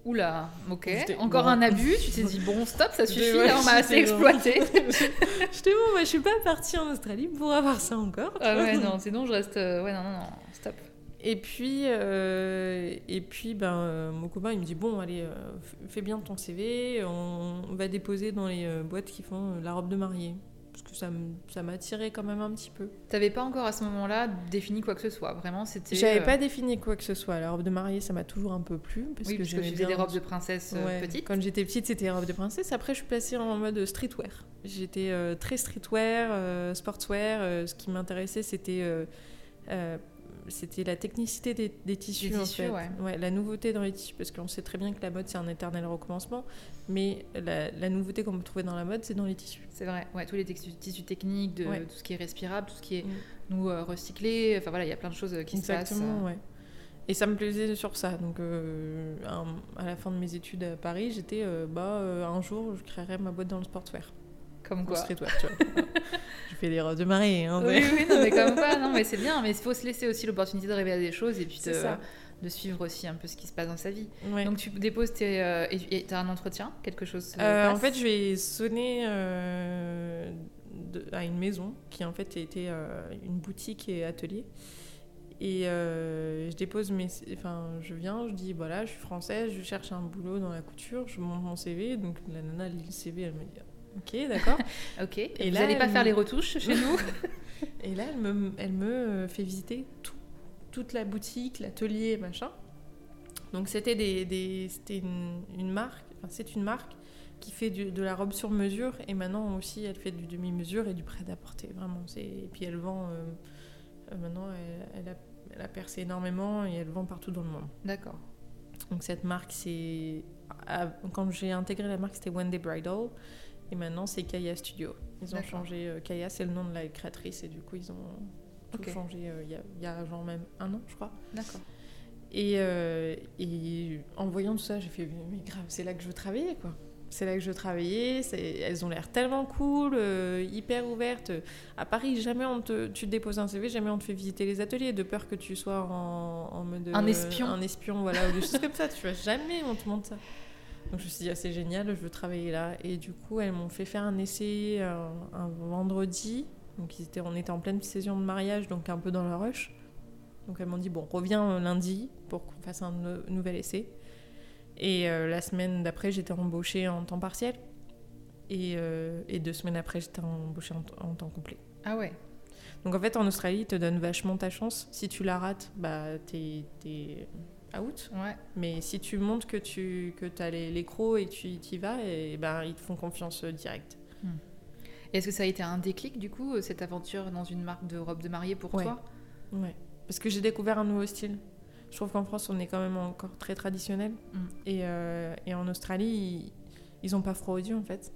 Oula, ok. Encore un abus, tu t'es dit bon stop, ça suffit, là, on m'a assez exploité. J'étais bon, bah, je suis pas partie en Australie pour avoir ça encore. Ah ouais, non, sinon je reste. Ouais, non, non, non, stop. Et puis, euh, et puis ben, euh, mon copain, il me dit Bon, allez, euh, fais bien ton CV, on, va déposer dans les boîtes qui font la robe de mariée. Parce que ça m'a attiré quand même un petit peu. T'avais pas encore à ce moment-là défini quoi que ce soit, vraiment c'était. J'avais pas défini quoi que ce soit. La robe de mariée, ça m'a toujours un peu plu. Parce oui, que parce que tu faisais des robes de princesse petites. Quand j'étais petite, c'était robe de princesse. Après, je suis passée en mode streetwear. J'étais très streetwear, sportswear. ce qui m'intéressait, c'était c'était la technicité des, des tissus, en fait. Ouais. la nouveauté dans les tissus, parce qu'on sait très bien que la mode c'est un éternel recommencement, mais la, la nouveauté qu'on peut trouver dans la mode, c'est dans les tissus. C'est vrai, ouais, tous les tissus techniques, de, tout ce qui est respirable, tout ce qui est mm. nous euh, recyclé, enfin voilà, il y a plein de choses qui se passent. Exactement, ouais. Et ça me plaisait sur ça. Donc, euh, à, la fin de mes études à Paris, j'étais, euh, bah, un jour, je créerai ma boîte dans le sportswear. Comme quoi. Tu vois. je fais des robes de mariée. Hein, oui, oui, non, mais comme pas. Non, mais c'est bien. Mais il faut se laisser aussi l'opportunité de rêver à des choses et puis de, de, suivre aussi un peu ce qui se passe dans sa vie. Donc, tu déposes tes. Euh, et tu as un entretien Quelque chose euh, En fait, je vais sonner euh, de, à une maison qui, en fait, était une boutique et atelier. Et je dépose mes. Enfin, je viens, je dis voilà, je suis française, je cherche un boulot dans la couture, je monte mon CV. Donc, la nana lit le CV, elle me dit Ok, d'accord. ok. Et Vous n'allez pas faire les retouches chez nous Et là, elle me, elle me fait visiter tout, toute la boutique, l'atelier, machin. Donc c'était des, des c'était une, une, marque, enfin, c'est une marque qui fait du, de la robe sur mesure et maintenant aussi elle fait du demi-mesure et du prêt-à-porter, vraiment. Et puis elle vend, euh, euh, maintenant elle, elle, a, elle, a, percé énormément et elle vend partout dans le monde. D'accord. Donc cette marque, c'est... Quand j'ai intégré la marque, c'était Wendy Bridal. Et maintenant, c'est Kaya Studio. Ils ont changé. Euh, Kaya, c'est le nom de la créatrice. Et du coup, ils ont tout changé euh, il y, a, genre même un an, je crois. D'accord. Et, euh, et, en voyant tout ça, j'ai fait, mais grave, c'est là que je veux travailler, quoi. C'est là que je veux travailler. Elles ont l'air tellement cool, hyper ouvertes. À Paris, jamais on te, tu déposes un CV, jamais on te fait visiter les ateliers, de peur que tu sois en, mode. Un espion. un espion, voilà, ou des choses comme ça. Tu vois, jamais on te montre ça. Donc je me suis dit, ah, c'est génial, je veux travailler là. Et du coup, elles m'ont fait faire un essai euh, un, vendredi. Donc ils étaient, on était en pleine saison de mariage, donc un peu dans le rush. Donc elles m'ont dit bon, reviens lundi pour qu'on fasse un nou- nouvel essai. Et euh, la semaine d'après, j'étais embauchée en temps partiel. Et, euh, et deux semaines après, j'étais embauchée en, temps complet. Ah ouais. Donc en fait, en Australie, ils te donnent vachement ta chance. Si tu la rates, bah t'es out. Ouais. Mais si tu montres que tu que as les, les crocs et tu y vas, et ben ils te font confiance euh, direct. Et Est-ce que ça a été un déclic du coup, cette aventure dans une marque de robe de mariée pour Ouais. toi? Ouais. Parce que j'ai découvert un nouveau style. Je trouve qu'en France, on est quand même encore très traditionnel. Mm. Et, euh, et en Australie, ils, ils ont pas froid aux yeux en fait.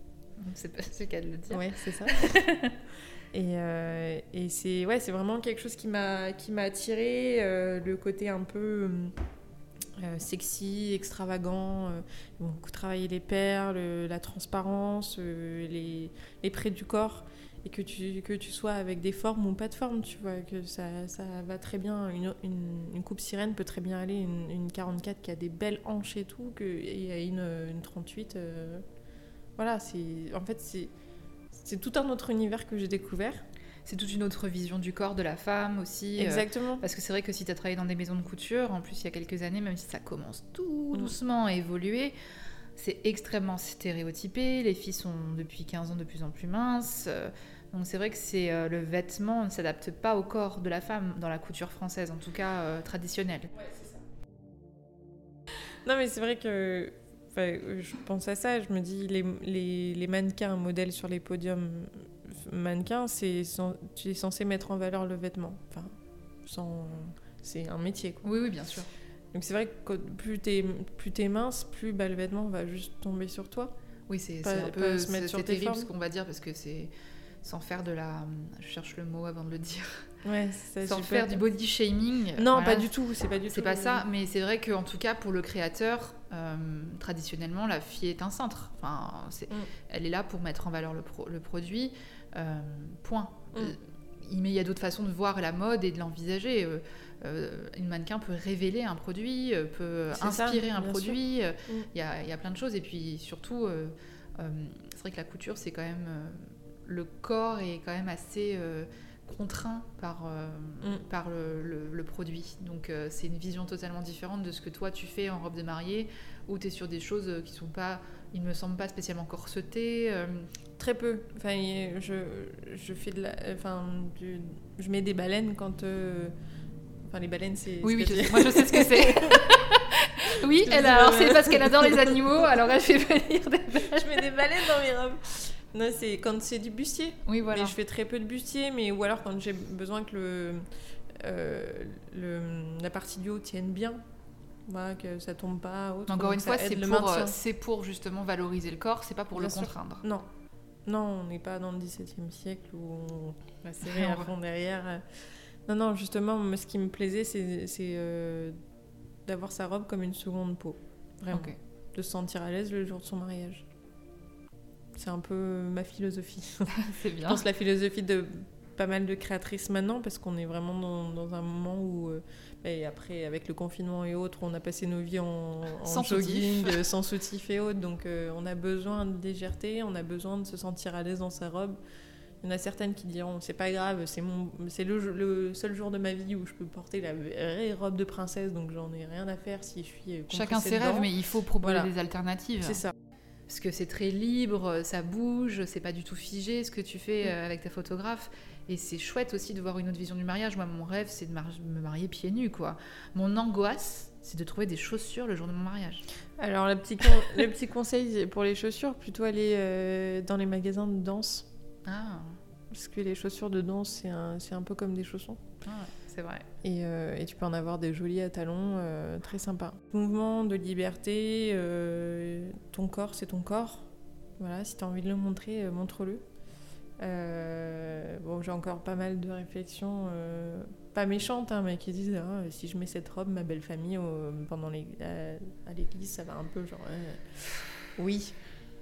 C'est pas c'est le cas de le dire. Ouais, c'est ça. et euh, et c'est ouais, vraiment quelque chose qui m'a qui m'a attiré euh, le côté un peu euh, sexy, extravagant. euh, ils vont beaucoup travailler les perles, euh, la transparence, euh, les, les du corps. Et que tu, que tu sois avec des formes ou pas de forme, tu vois, que ça, ça va très bien. Une, une, coupe sirène peut très bien aller, une, une 44 qui a des belles hanches et tout, que, et une, une 38. euh, voilà, c'est en fait, c'est tout un autre univers que j'ai découvert. C'est toute une autre vision du corps de la femme aussi. euh, Exactement. Parce que c'est vrai que si tu as travaillé dans des maisons de couture, en plus il y a quelques années, même si ça commence tout Mm. doucement à évoluer, c'est extrêmement stéréotypé. Les filles sont depuis 15 ans de plus en plus minces. euh, Donc c'est vrai que c'est euh, le vêtement ne s'adapte pas au corps de la femme dans la couture française, en tout cas euh, traditionnelle. Non, mais c'est vrai que je pense à ça, je me dis, les, les, les mannequins modèles sur les podiums mannequins, c'est, tu es censé mettre en valeur le vêtement. Enfin, sans, c'est un métier, quoi. Oui, oui, bien sûr. Donc c'est vrai que plus t'es, plus t'es mince, plus bah, le vêtement va juste tomber sur toi. Oui, c'est un peu se mettre sur tes terrible formes. ce qu'on va dire parce que c'est sans faire de la. Je cherche le mot avant de le dire. Ouais, Sans faire du body shaming. Non, voilà. pas du tout, c'est pas du tout. C'est pas ça, mais c'est vrai qu'en tout cas, pour le créateur, euh, traditionnellement, la fille est un cintre. Enfin, Mm. Elle est là pour mettre en valeur le, pro- le produit. Euh, point. Mm. Euh, Mais il y a d'autres façons de voir la mode et de l'envisager. Euh, une mannequin peut révéler un produit, peut ça, inspirer un produit. euh, Mm. Il y, a, y a plein de choses. Et puis surtout, euh, c'est vrai que la couture, c'est quand même. le corps est quand même assez contraint par, euh, Mm. par le, le- le produit. Donc euh, c'est une vision totalement différente de ce que toi tu fais en robe de mariée, où tu es sur des choses euh, qui sont pas, il me semble pas spécialement corsetées. euh, Très peu. Enfin, je, je fais de la, enfin, du- je mets des baleines quand. Enfin, les baleines, c'est. Oui, oui, je sais- moi je sais ce que c'est. oui, elle alors c'est parce qu'elle adore les animaux, alors elle fait venir des... je mets des baleines dans mes robes. Non, c'est quand c'est du bustier. Oui, voilà. Mais je fais très peu de bustier, mais ou alors quand j'ai besoin que le, euh, le, la partie du haut tienne bien, voilà, que ça tombe pas. Autre, Encore une fois, c'est pour, euh, c'est pour justement valoriser le corps, c'est pas pour Bien le sûr. contraindre. Non, non, on n'est pas dans le XVIIe siècle où on va serrer à fond derrière. Non, non, justement, moi, ce qui me plaisait, c'est euh, d'avoir sa robe comme une seconde peau. Vraiment. De se sentir à l'aise le jour de son mariage. C'est un peu ma philosophie. C'est Je bien. pense la philosophie de pas mal de créatrices maintenant, parce qu'on est vraiment dans, dans un moment où, euh, et après, avec le confinement et autres, on a passé nos vies en, en Sans jogging, soutif. euh, sans soutif et autres. Donc, euh, on a besoin de légèreté, on a besoin de se sentir à l'aise dans sa robe. Il y en a certaines qui diront c'est pas grave, c'est mon, c'est le, le seul jour de ma vie où je peux porter la vraie robe de princesse, donc j'en ai rien à faire si je suis Chacun ses rêves, mais il faut proposer Voilà. des alternatives. c'est ça. Parce que c'est très libre, ça bouge, c'est pas du tout figé ce que tu fais Mm. euh, avec ta photographe. Et c'est chouette aussi de voir une autre vision du mariage. Moi, mon rêve, c'est de me marier pieds nus, quoi. Mon angoisse, c'est de trouver des chaussures le jour de mon mariage. Alors, le petit, con- le petit conseil pour les chaussures, plutôt aller euh, dans les magasins de danse. Ah, Parce que les chaussures de danse, c'est un, un peu comme des chaussons. ah, c'est vrai. Et, euh, et tu peux en avoir des jolis à talons, euh, très sympa. Mouvement de liberté, euh, ton corps, c'est ton corps. Voilà, si tu as envie de le montrer, montre-le. Bon, j'ai encore pas mal de réflexions, pas méchantes, hein, mais qui disent Ah, si je mets cette robe, ma belle famille, pendant les, à, à l'église, ça va un peu genre. oui,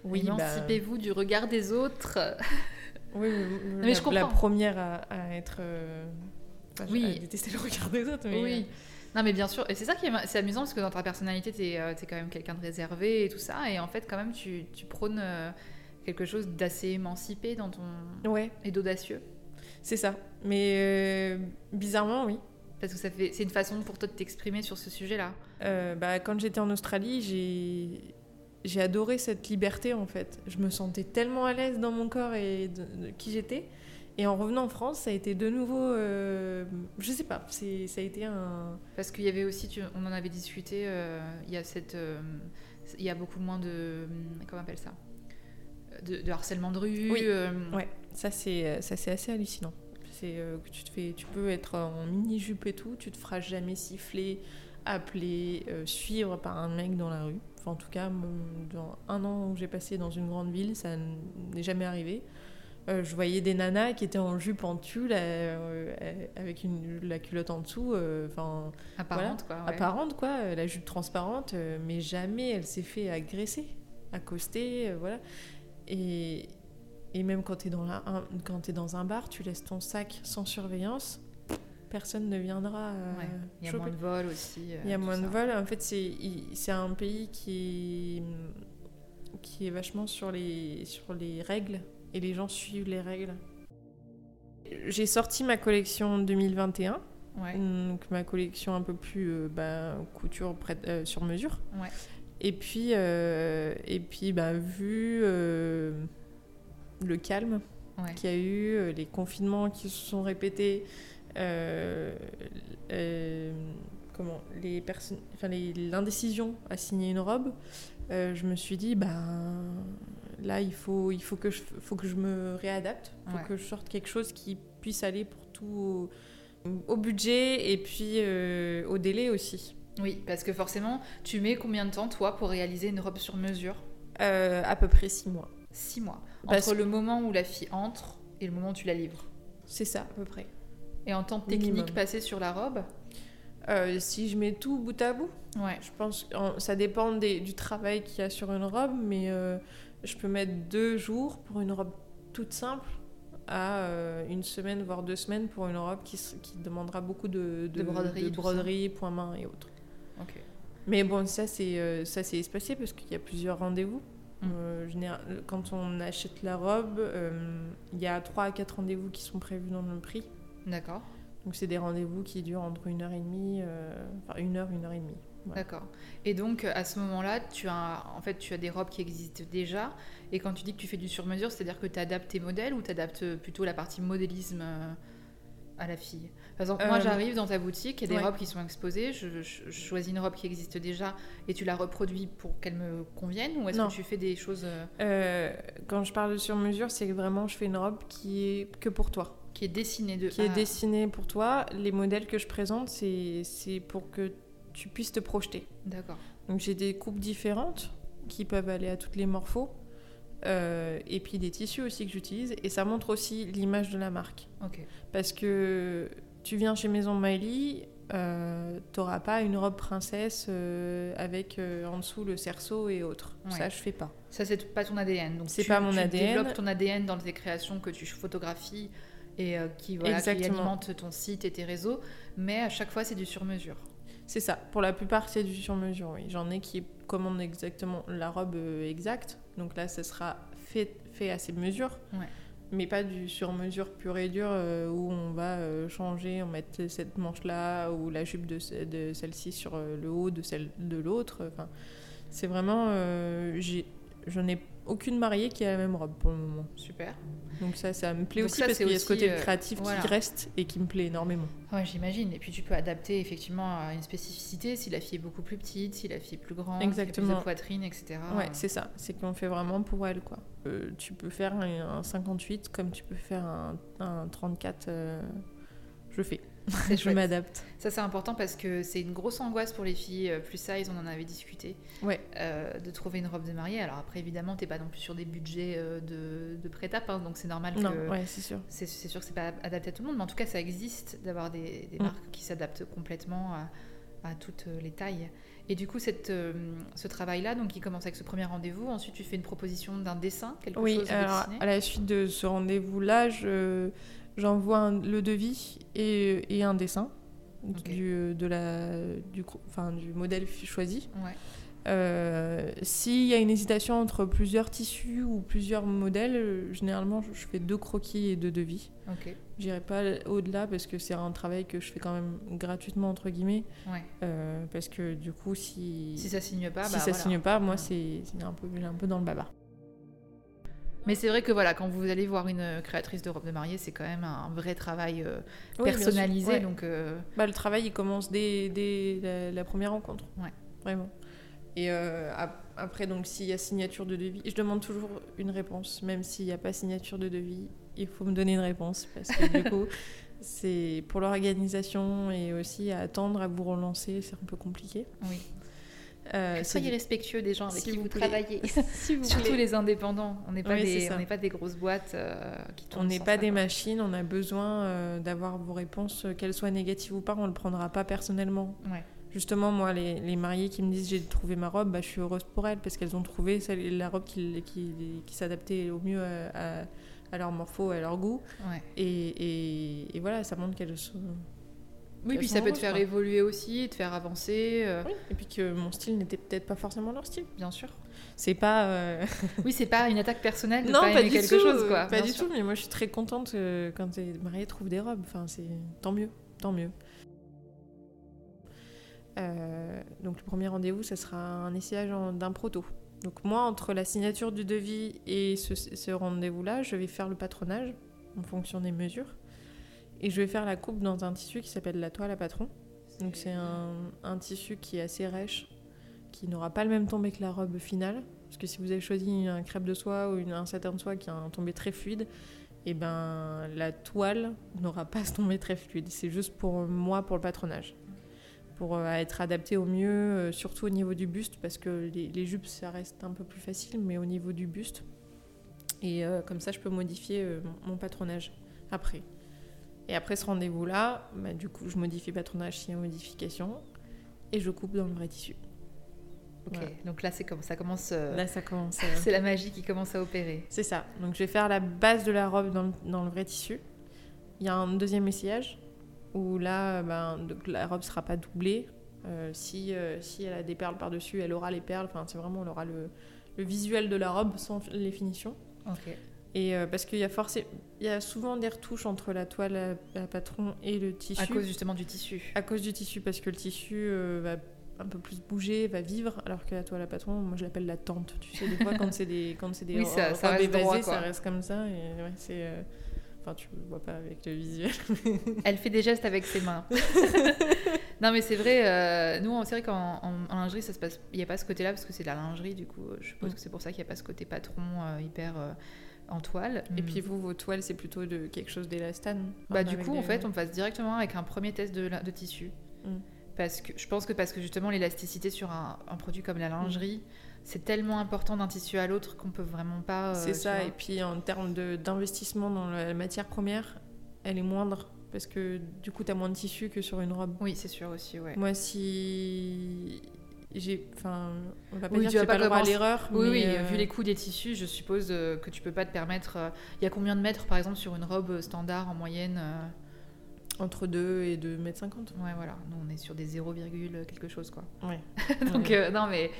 oui, bah, Émancipez-vous du regard des autres. oui, oui, mais la, je comprends. la première à, à être. euh, enfin, Oui. détester le regard des autres, mais. Oui. Non, mais bien sûr. Et c'est ça qui est, c'est amusant parce que dans ta personnalité, t'es euh, t'es quand même quelqu'un de réservé et tout ça. Et en fait, quand même, tu, tu prônes euh, quelque chose d'assez émancipé dans ton... euh, Ouais, et d'audacieux. c'est ça. Mais euh, bizarrement, oui. Parce que ça fait, c'est une façon pour toi de t'exprimer sur ce sujet-là. Euh, bah, quand j'étais en Australie, j'ai j'ai adoré cette liberté en fait. Je me sentais tellement à l'aise dans mon corps et de, de qui j'étais. Et en revenant en France, ça a été de nouveau, euh, je sais pas, c'est ça a été un. Parce qu'il y avait aussi, tu- on en avait discuté, euh, il y a cette, euh, il y a beaucoup moins de, comment on appelle ça, de, de harcèlement de rue. Oui. euh, Ouais, ça c'est ça c'est assez hallucinant. C'est euh, que tu te fais, tu peux être en mini jupe et tout, tu te feras jamais siffler, appeler, euh, suivre par un mec dans la rue. Enfin, en tout cas, dans un an où j'ai passé dans une grande ville, ça n'est jamais arrivé. Euh, je voyais des nanas qui étaient en jupe en tulle euh, euh, avec une, la culotte en dessous, enfin apparente quoi. ouais. apparente quoi, la jupe transparente, mais jamais elle s'est fait agresser, accoster, voilà. Et, et même quand tu es, dans la- un, quand t'es dans un bar, tu laisses ton sac sans surveillance, personne ne viendra Ouais. Il y a choper. moins de vols aussi. Il y a moins de vols. En fait, c'est un pays qui est, qui est vachement sur les, sur les règles et les gens suivent les règles. J'ai sorti ma collection 2021, Ouais. donc ma collection un peu plus euh, bah, couture prête, euh, sur mesure. Ouais. Et puis, euh, et puis bah, vu le calme Ouais. qu'il y a eu, les confinements qui se sont répétés, comment, les personnes, enfin l'indécision à signer une robe, je me suis dit, ben là il faut, il faut que je, faut que je me réadapte, faut Ouais. que je sorte quelque chose qui puisse aller pour tout au, au budget et puis euh, au délai aussi. Oui, parce que forcément, tu mets combien de temps toi pour réaliser une robe sur mesure? Euh, à peu près six mois. Six mois. Parce- Entre le moment où la fille entre et le moment où tu la livres. C'est ça à peu près. Et en temps technique Minimum. passé sur la robe? Euh, si je mets tout bout à bout, Ouais. Je pense que ça dépend des- du travail qu'il y a sur une robe, mais euh, je peux mettre deux jours pour une robe toute simple à euh, une semaine, voire deux semaines pour une robe qui, demandera beaucoup de, De broderie, de tout broderie, point main et autres. Ok. Mais bon, ça c'est euh, ça c'est espacé parce qu'il y a plusieurs rendez-vous. Mm. Euh, général- quand on achète la robe, euh, il y a trois à quatre rendez-vous qui sont prévus dans le prix. D'accord. Donc c'est des rendez-vous qui durent entre une heure et demie, enfin une heure, une heure et demie. Voilà. D'accord. Et donc à ce moment-là, tu as en fait tu as des robes qui existent déjà. Et quand tu dis que tu fais du sur-mesure, c'est-à-dire que tu adaptes tes modèles ou tu adaptes plutôt la partie modélisme euh, à la fille? Par exemple, moi Euh, j'arrive dans ta boutique, il y a des ouais. robes qui sont exposées, je, je- je choisis une robe qui existe déjà et tu la reproduis pour qu'elle me convienne ou est-ce que tu fais des choses euh, Euh, quand je parle de sur mesure, c'est que vraiment je fais une robe qui est que pour toi, qui est dessinées de qui est dessinée pour toi. Les modèles que je présente, c'est c'est pour que tu puisses te projeter. D'accord. Donc j'ai des coupes différentes qui peuvent aller à toutes les morphos. Euh, et puis des tissus aussi que j'utilise. Et ça montre aussi l'image de la marque. Ok. Parce que tu viens chez Maison Miley, euh, t'auras pas une robe princesse euh, avec euh, en dessous le cerceau et autres. Ouais. Ça, je fais pas. Ça, c'est pas ton ADN. Donc C'est tu- pas mon tu ADN. développes ton ADN dans tes créations que tu photographies et qui, voilà, qui Exactement. alimentent ton site et tes réseaux. Mais à chaque fois, c'est du sur-mesure. C'est ça. Pour la plupart, c'est du sur-mesure, oui. J'en ai qui commandent exactement la robe euh, exacte. Donc là, ça sera fait, fait à ces mesures. Ouais. Mais pas du sur-mesure pur et dur euh, où on va euh, changer, on mettre cette manche-là ou la jupe de, ce- de celle-ci sur le haut de celle de l'autre. Enfin, c'est vraiment... euh, J'en ai aucune mariée qui a la même robe pour le moment. Super. Donc ça, ça me plaît Donc aussi ça, parce c'est qu'il y a ce côté euh, créatif voilà. qui reste et qui me plaît énormément. Ouais, j'imagine. Et puis tu peux adapter effectivement à une spécificité si la fille est beaucoup plus petite, si la fille est plus grande, si elle a plus Exactement. de poitrine, etc. Ouais, c'est ça. C'est qu'on fait vraiment pour elle, quoi. Euh, tu peux faire un, un 58 comme tu peux faire un, un 34. euh, je fais. Je m'adapte. Ça, c'est important parce que c'est une grosse angoisse pour les filles euh, plus size, on en avait discuté, Ouais. euh, de trouver une robe de mariée. Alors après, évidemment, t'es pas non plus sur des budgets euh, de, de prêt-à-peu, hein, donc c'est normal Non, que... ouais, c'est sûr. C'est sûr que c'est pas adapté à tout le monde, mais en tout cas, ça existe d'avoir des, des Mm. marques qui s'adaptent complètement à, à toutes les tailles. Et du coup, cette, euh, ce travail-là, donc, il commence avec ce premier rendez-vous. Ensuite, tu fais une proposition d'un dessin, quelque Oui, chose de alors dessiné. à la suite de ce rendez-vous-là, je- j'envoie le devis et, et un dessin du, de la, du, gro- enfin, du modèle choisi. Ouais. Euh, S'il y a une hésitation entre plusieurs tissus ou plusieurs modèles, généralement je fais deux croquis et deux devis. Ok. J'irai pas au-delà parce que c'est un travail que je fais quand même gratuitement entre guillemets. Ouais. Euh, parce que du coup, si, Si ça signe pas, si bah ça voilà. signe pas, moi Ouais. c'est un peu, un peu dans le baba. Mais c'est vrai que voilà, quand vous allez voir une créatrice de robe de mariée, c'est quand même un vrai travail euh, Oui, personnalisé. Ouais. Donc, euh, Bah, le travail, il commence dès, dès la, la première rencontre. Ouais. Vraiment. Et euh, ap- après, donc, s'il y a signature de devis, je demande toujours une réponse. Même s'il n'y a pas signature de devis, il faut me donner une réponse. Parce que du coup, c'est pour l'organisation et aussi à attendre à vous relancer, c'est un peu compliqué. oui. Euh, Soyez respectueux des gens avec qui vous travaillez. Vous Surtout les indépendants. On n'est pas, Oui, des, on n'est pas des grosses boîtes euh, qui On tournent n'est sans pas ça, des quoi. machines, on a besoin euh, d'avoir vos réponses, qu'elles soient négatives ou pas, on ne le prendra pas personnellement. Ouais. Justement, moi, les, les mariées qui me disent j'ai trouvé ma robe, bah, je suis heureuse pour elles parce qu'elles ont trouvé celle- la robe qui, qui, qui s'adaptait au mieux à, à- à leur morpho, à leur goût. Ouais. Et, et- et voilà, ça montre qu'elles sont. Oui, puis ça peut te faire quoi. évoluer aussi, te faire avancer, euh, Oui, et puis que mon style n'était peut-être pas forcément leur style. bien sûr. C'est pas. euh, Oui, c'est pas une attaque personnelle de non, pas, pas aimer du quelque tout. chose, quoi. Pas bien du sûr. tout, mais moi je suis très contente quand les mariés trouvent des robes. Enfin, c'est tant mieux, tant mieux. Euh, donc le premier rendez-vous, ça sera un essayage d'un proto. Donc moi, entre la signature du devis et ce, ce rendez-vous-là, je vais faire le patronage en fonction des mesures. Et je vais faire la coupe dans un tissu qui s'appelle la toile à patron. Donc c'est un, un tissu qui est assez rêche, qui n'aura pas le même tombé que la robe finale. Parce que si vous avez choisi un crêpe de soie ou une- un satin de soie qui a un tombé très fluide, et ben la toile n'aura pas ce tombé très fluide. C'est juste pour moi, pour le patronage. Pour euh, être adapté au mieux, euh, surtout au niveau du buste, parce que les, les jupes, ça reste un peu plus facile, mais au niveau du buste. Et euh, comme ça, je peux modifier mon patronage après. Et après ce rendez-vous-là, bah, du coup, je modifie le patronage s'il y a modification, et je coupe dans le vrai tissu. Ok, Voilà. donc là, c'est comme ça commence. euh, Là, ça commence. euh, c'est la magie qui commence à opérer. C'est ça. Donc je vais faire la base de la robe dans le, dans le vrai tissu. Il y a un deuxième essayage où là, ben, donc, la robe sera pas doublée. Euh, si, euh, si elle a des perles par-dessus, elle aura les perles. Enfin, c'est vraiment, elle aura le, le visuel de la robe sans les finitions. Ok. Et euh, parce qu'il y a forcément, il y a souvent des retouches entre la toile à, à patron et le tissu. À cause justement du tissu. À cause du tissu, parce que le tissu euh, va un peu plus bouger, va vivre, alors que la toile à patron, moi je l'appelle la tente. Tu sais, des fois quand c'est des, quand c'est des Oui, ça- ça reste droit, ça reste comme ça. Et ouais, c'est, euh, enfin, tu vois pas avec le visuel. Elle fait des gestes avec ses mains. non, mais c'est vrai, euh, nous, c'est vrai qu'en en- en lingerie, ça se passe. Il n'y a pas ce côté-là parce que c'est de la lingerie, du coup, euh, je suppose Mm. que c'est pour ça qu'il n'y a pas ce côté patron euh, hyper euh, en toile. Et Mm. puis vous, vos toiles, c'est plutôt de quelque chose d'élastane. Bah, du coup, des- en fait, on passe directement avec un premier test de, tissu. Mm. Parce que je pense que parce que justement l'élasticité sur un, un produit comme la lingerie, c'est tellement important d'un tissu à l'autre qu'on peut vraiment pas. euh, C'est ça, et puis en termes d'investissement dans la matière première, elle est moindre. Parce que du coup, tu as moins de tissu que sur une robe. Oui, c'est sûr aussi, ouais. Moi, si. J'ai. Enfin, on va pas Oui, dire que j'ai pas le droit à l'erreur. Oui, oui, euh, vu les coûts des tissus, je suppose euh, que tu peux pas te permettre. euh, Il y a combien de mètres, par exemple, sur une robe standard en moyenne euh, Entre 2 et 2 mètres 50. Ouais, voilà. Nous, on est sur des 0, quelque chose, quoi. Ouais. Donc, Ouais. euh, non, mais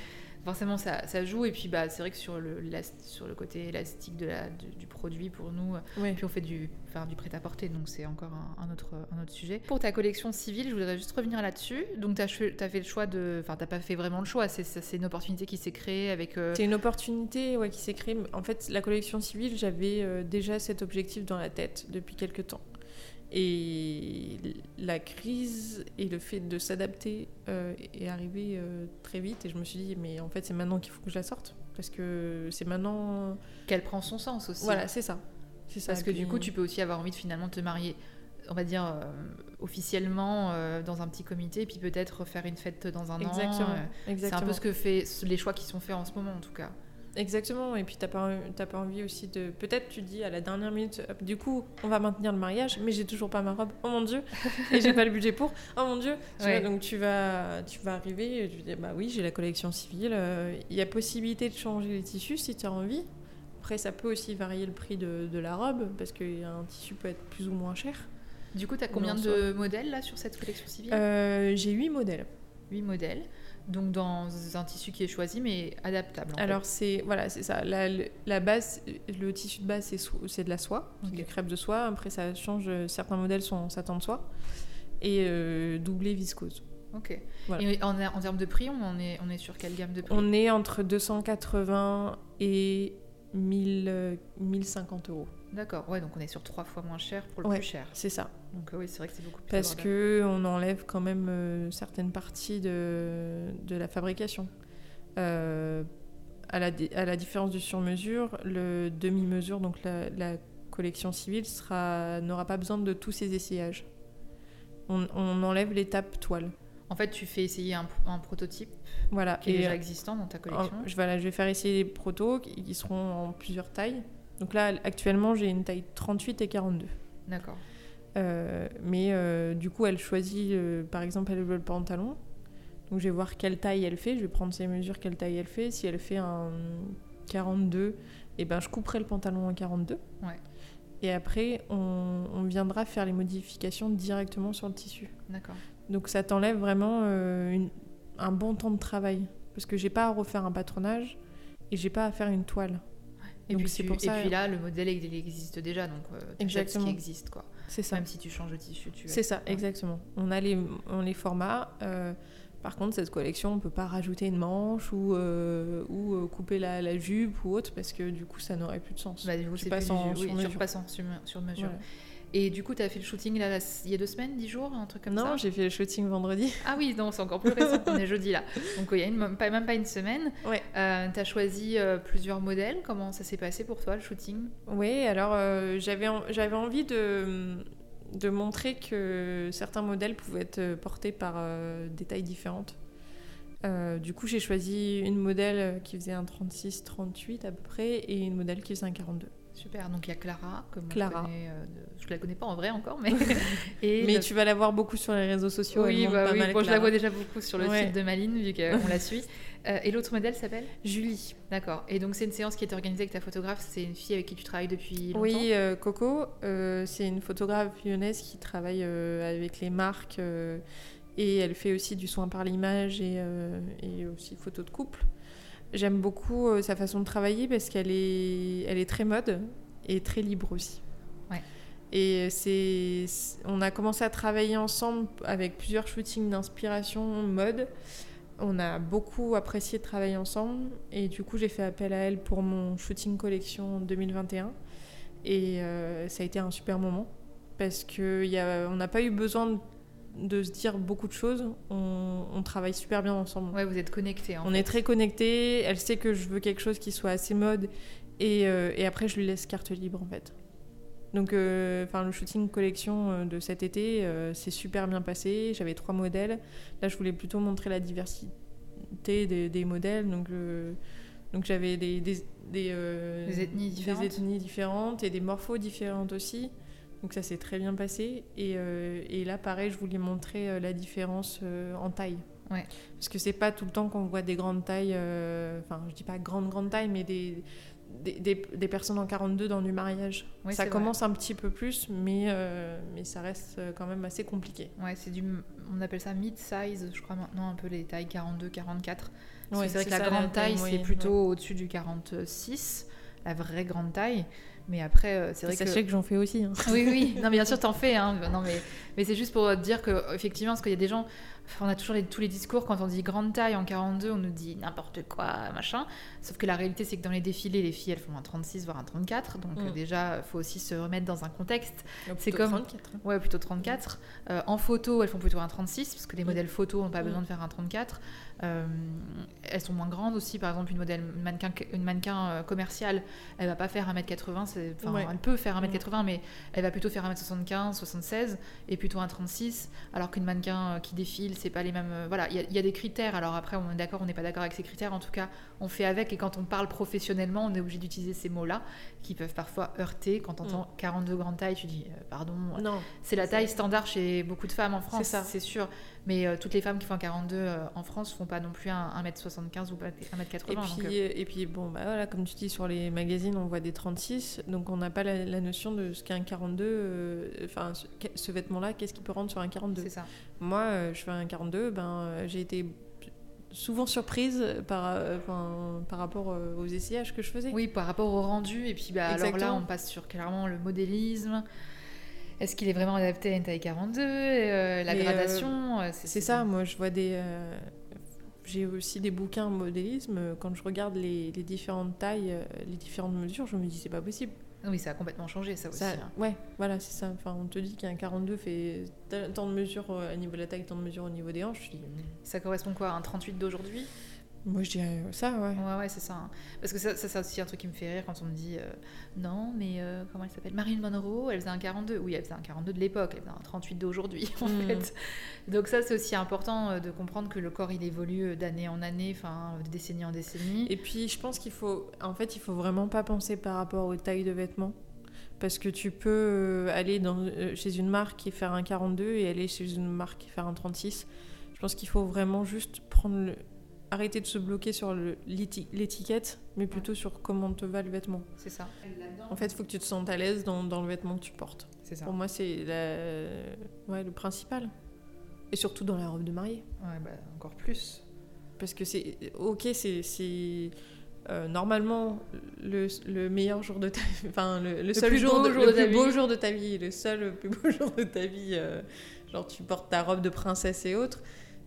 forcément, ça, ça joue. Et puis, bah, c'est vrai que sur le, sur le côté élastique de la, du, du produit, pour nous, euh, Ouais. puis on fait du, enfin, du prêt-à-porter, donc c'est encore un, un autre, un autre sujet. Pour ta collection civile, je voudrais juste revenir là-dessus. Donc, tu as, fait le choix de. Enfin, t'as pas fait vraiment le choix, c'est, c'est une opportunité qui s'est créée avec. euh, C'est une opportunité ouais, qui s'est créée. En fait, la collection civile, j'avais euh, déjà cet objectif dans la tête depuis quelques temps. Et la crise et le fait de s'adapter euh, est arrivé euh, très vite. Et je me suis dit, mais en fait, c'est maintenant qu'il faut que je la sorte. Parce que c'est maintenant. qu'elle prend son sens aussi. Voilà, c'est ça. C'est ça. Parce que du coup, tu peux aussi avoir envie de finalement te marier, on va dire euh, officiellement euh, dans un petit comité, et puis peut-être faire une fête dans un Exactement. an. euh, C'est un Exactement. peu ce que fait les choix qui sont faits en ce moment en tout cas. Exactement, et puis t'as pas, pas envie aussi de... Peut-être tu dis à la dernière minute, du coup, on va maintenir le mariage, mais j'ai toujours pas ma robe, oh mon dieu, et j'ai pas le budget pour, oh mon dieu. Tu Ouais. vois, donc tu vas, tu vas arriver, et tu dis, bah oui, j'ai la collection civile, euh, il y a possibilité de changer les tissus si tu as envie. Après, ça peut aussi varier le prix de, de la robe, parce qu'un tissu peut être plus ou moins cher. Du coup, tu as combien de modèles là sur cette collection civile? Euh, j'ai 8 modèles. 8 modèles. Donc dans un tissu qui est choisi mais adaptable. en. Alors c'est voilà, c'est ça. La, base, le tissu de base, c'est de la soie, c'est Ok. du crêpe de soie. Après, ça change. euh, Certains modèles sont en satin de soie et euh, doublé viscose. Ok. Voilà. Et en, en termes de prix, on est, on est sur quelle gamme de prix? On est entre 280 et 1000, euh, 1050 euros. D'accord, ouais, donc on est sur trois fois moins cher pour le Ouais. plus cher. C'est ça. Donc euh, oui, c'est vrai que c'est beaucoup plus Parce abordable. que on enlève quand même euh, certaines parties de, de la fabrication. Euh, à, la, à la différence du sur-mesure, le demi-mesure, donc la, la collection civile, n'aura pas besoin de tous ces essayages. On, on enlève l'étape toile. En fait, tu fais essayer un, un prototype Voilà. qui est Et, déjà euh, existant dans ta collection. en- je, voilà, je vais faire essayer les protos qui qui seront en plusieurs tailles. Donc là, actuellement, j'ai une taille 38 et 42. D'accord. Euh, mais euh, du coup, elle choisit, euh, par exemple, elle veut le pantalon. Donc je vais voir quelle taille elle fait, je vais prendre ses mesures, quelle taille elle fait. Si elle fait un 42, et ben, je couperai le pantalon en 42. Ouais. Et après, on, on viendra faire les modifications directement sur le tissu. D'accord. Donc ça t'enlève vraiment une- un bon temps de travail. Parce que j'ai pas à refaire un patronage et j'ai pas à faire une toile. Et, Donc puis c'est tu- pour et ça- puis là, le modèle il existe déjà, donc euh, ce qui existe quoi. C'est ça. Même si tu changes de tissu, tu. C'est ça, Ouais. exactement. On a les, on les formats. euh, par contre, cette collection, on peut pas rajouter une manche ou, euh, ou euh, couper la, la jupe ou autre parce que du coup, ça n'aurait plus de sens. Bah, du coup, Tu passes en oui, tu sur, sur mesure. Voilà. Et du coup, tu as fait le shooting là, là, il y a deux semaines, dix jours, un truc comme ça Non, j'ai fait le shooting vendredi. Ah oui, non, c'est encore plus récent, on est jeudi là. Donc il y a une, même, pas, même pas une semaine. Ouais. tu as choisi euh, plusieurs modèles. Comment ça s'est passé pour toi, le shooting? Oui, alors euh, j'avais en- j'avais envie de, de montrer que certains modèles pouvaient être portés par euh, des tailles différentes. Euh, du coup, j'ai choisi une modèle qui faisait un 36-38 à peu près et une modèle qui faisait un 42. Super, donc il y a Clara, que Clara. je connais, euh, je la connais pas en vrai encore, mais... et Mais le- tu vas la voir beaucoup sur les réseaux sociaux. Oui, bah pas oui. mal Bon, je la vois déjà beaucoup sur le Ouais. site de Maline, vu qu'on la suit. Euh, et l'autre modèle s'appelle? Julie. D'accord. Et donc c'est une séance qui est organisée avec ta photographe, c'est une fille avec qui tu travailles depuis longtemps? Oui, euh, Coco, euh, c'est une photographe lyonnaise qui travaille avec les marques et elle fait aussi du soin par l'image et, et aussi photo de couple. J'aime beaucoup euh, sa façon de travailler parce qu'elle est, elle est très mode et très libre aussi. Ouais. Et c'est, on a commencé à travailler ensemble avec plusieurs shootings d'inspiration mode. On a beaucoup apprécié de travailler ensemble et du coup j'ai fait appel à elle pour mon shooting collection 2021 et euh, ça a été un super moment parce que y a, on n'a pas eu besoin de, de se dire beaucoup de choses. On, on travaille super bien ensemble. Ouais, vous êtes connectés. On fait. est très connectés. Elle sait que je veux quelque chose qui soit assez mode et, euh, et après je lui laisse carte libre en fait. Donc, euh, le shooting collection euh, de cet été, euh, c'est super bien passé. J'avais trois modèles. Là, je voulais plutôt montrer la diversité des, des modèles. Donc, euh, donc j'avais des, des, des, Des ethnies différentes. des ethnies différentes et des morphos différentes aussi. Donc ça s'est très bien passé. Et, euh, et là, pareil, je voulais montrer euh, la différence euh, en taille. Ouais. Parce que c'est pas tout le temps qu'on voit des grandes tailles, enfin je dis pas grande grande taille, mais des, des, des- des personnes en 42 dans du mariage. Oui, ça commence un petit peu plus, mais, euh, mais ça reste quand même assez compliqué. Ouais, c'est du, on appelle ça mid-size, je crois maintenant un peu les tailles 42, 44. Parce Ouais, c'est vrai que la grande taille, c'est plutôt au-dessus du 46, la vraie grande taille. Mais après, euh, c'est vrai que... Sachez que, j'en fais aussi. hein. Oui, oui, non, mais bien sûr, t'en fais. Hein. Non, mais, mais c'est juste pour te dire que, effectivement, parce qu'il y a des gens, on a toujours les- tous les discours, quand on dit grande taille en 42, on nous dit n'importe quoi, machin. Sauf que la réalité, c'est que dans les défilés, les filles, elles font un 36, voire un 34. Donc, Mm. euh, déjà, il faut aussi se remettre dans un contexte. C'est comme- 34, hein. Ouais, plutôt 34. Euh, en photo, elles font plutôt un 36, parce que les Mm. modèles photo n'ont pas Mm. besoin de faire un 34. Euh, elles sont moins grandes aussi. Par exemple, une, modèle, mannequin, une mannequin euh, commerciale, elle va pas faire 1m80. Ouais. elle peut faire 1m80, mais elle va plutôt faire 1m75, 76, et plutôt un 36. Alors qu'une mannequin euh, qui défile, c'est pas les mêmes. euh, voilà, il y, a- il y a des critères. Alors après, on est d'accord, on n'est pas d'accord avec ces critères. En tout cas, on fait avec. Et quand on parle professionnellement, on est obligé d'utiliser ces mots-là qui peuvent parfois heurter. Quand on entend 42 grande taille, tu dis, euh, pardon, Non, c'est la taille standard chez beaucoup de femmes en France, c'est sûr. Mais euh, toutes les femmes qui font un 42 euh, en France font pas non plus un 1m75 ou pas 1m80. Et puis, euh, et puis bon, bah voilà, comme tu dis, sur les magazines, on voit des 36, donc on n'a pas la, la notion de ce qu'est un 42, euh, enfin, ce, ce vêtement-là, qu'est-ce qu'il peut rendre sur un 42 c'est ça. Moi, je fais un 42, ben, j'ai été souvent surprise par, euh, par rapport euh, aux essayages que je faisais. Oui, par rapport au rendu. Et puis bah, alors là, on passe sur clairement le modélisme. Est-ce qu'il est vraiment adapté à une taille 42 euh, La Mais, euh, gradation euh, C'est ça, moi je vois des. euh, J'ai aussi des bouquins en modélisme. Quand je regarde les, les différentes tailles, les différentes mesures, je me dis c'est pas possible. Oui, ça a complètement changé, ça aussi. Ça, hein. ouais, voilà, c'est ça. Enfin, on te dit qu'un 42 fait ta- tant de mesures au niveau de la taille, tant de mesures au niveau des hanches. Je dis, Ça correspond quoi à un 38 d'aujourd'hui? Moi je dirais ça, ouais. Ouais, ouais, c'est ça. hein. Parce que ça, ça, c'est aussi un truc qui me fait rire quand on me dit euh, non, mais euh, comment elle s'appelle? Marilyn Monroe, elle faisait un 42. Oui, elle faisait un 42 de l'époque, elle faisait un 38 d'aujourd'hui, en Mm. fait. Donc, ça, c'est aussi important euh, de comprendre que le corps, il évolue d'année en année, enfin, de décennie en décennie. Et puis je pense qu'il faut, en fait, il faut vraiment pas penser par rapport aux tailles de vêtements. Parce que tu peux aller dans, chez une marque et faire un 42 et aller chez une marque et faire un 36. Je pense qu'il faut vraiment juste prendre le... arrêter de se bloquer sur l'étiquette, mais plutôt sur comment te va le vêtement. C'est ça. En fait, il faut que tu te sentes à l'aise dans, dans le vêtement que tu portes. c'est ça. Pour moi, c'est la- ouais, le principal. Et surtout dans la robe de mariée. Ouais, bah, encore plus. Parce que c'est. Ok, c'est. euh, normalement, le, le meilleur jour de ta vie. Enfin, le, le seul plus jour, beau de, jour le de ta plus beau vie. jour de ta vie. Le seul plus beau jour de ta vie. euh, genre, tu portes ta robe de princesse et autres.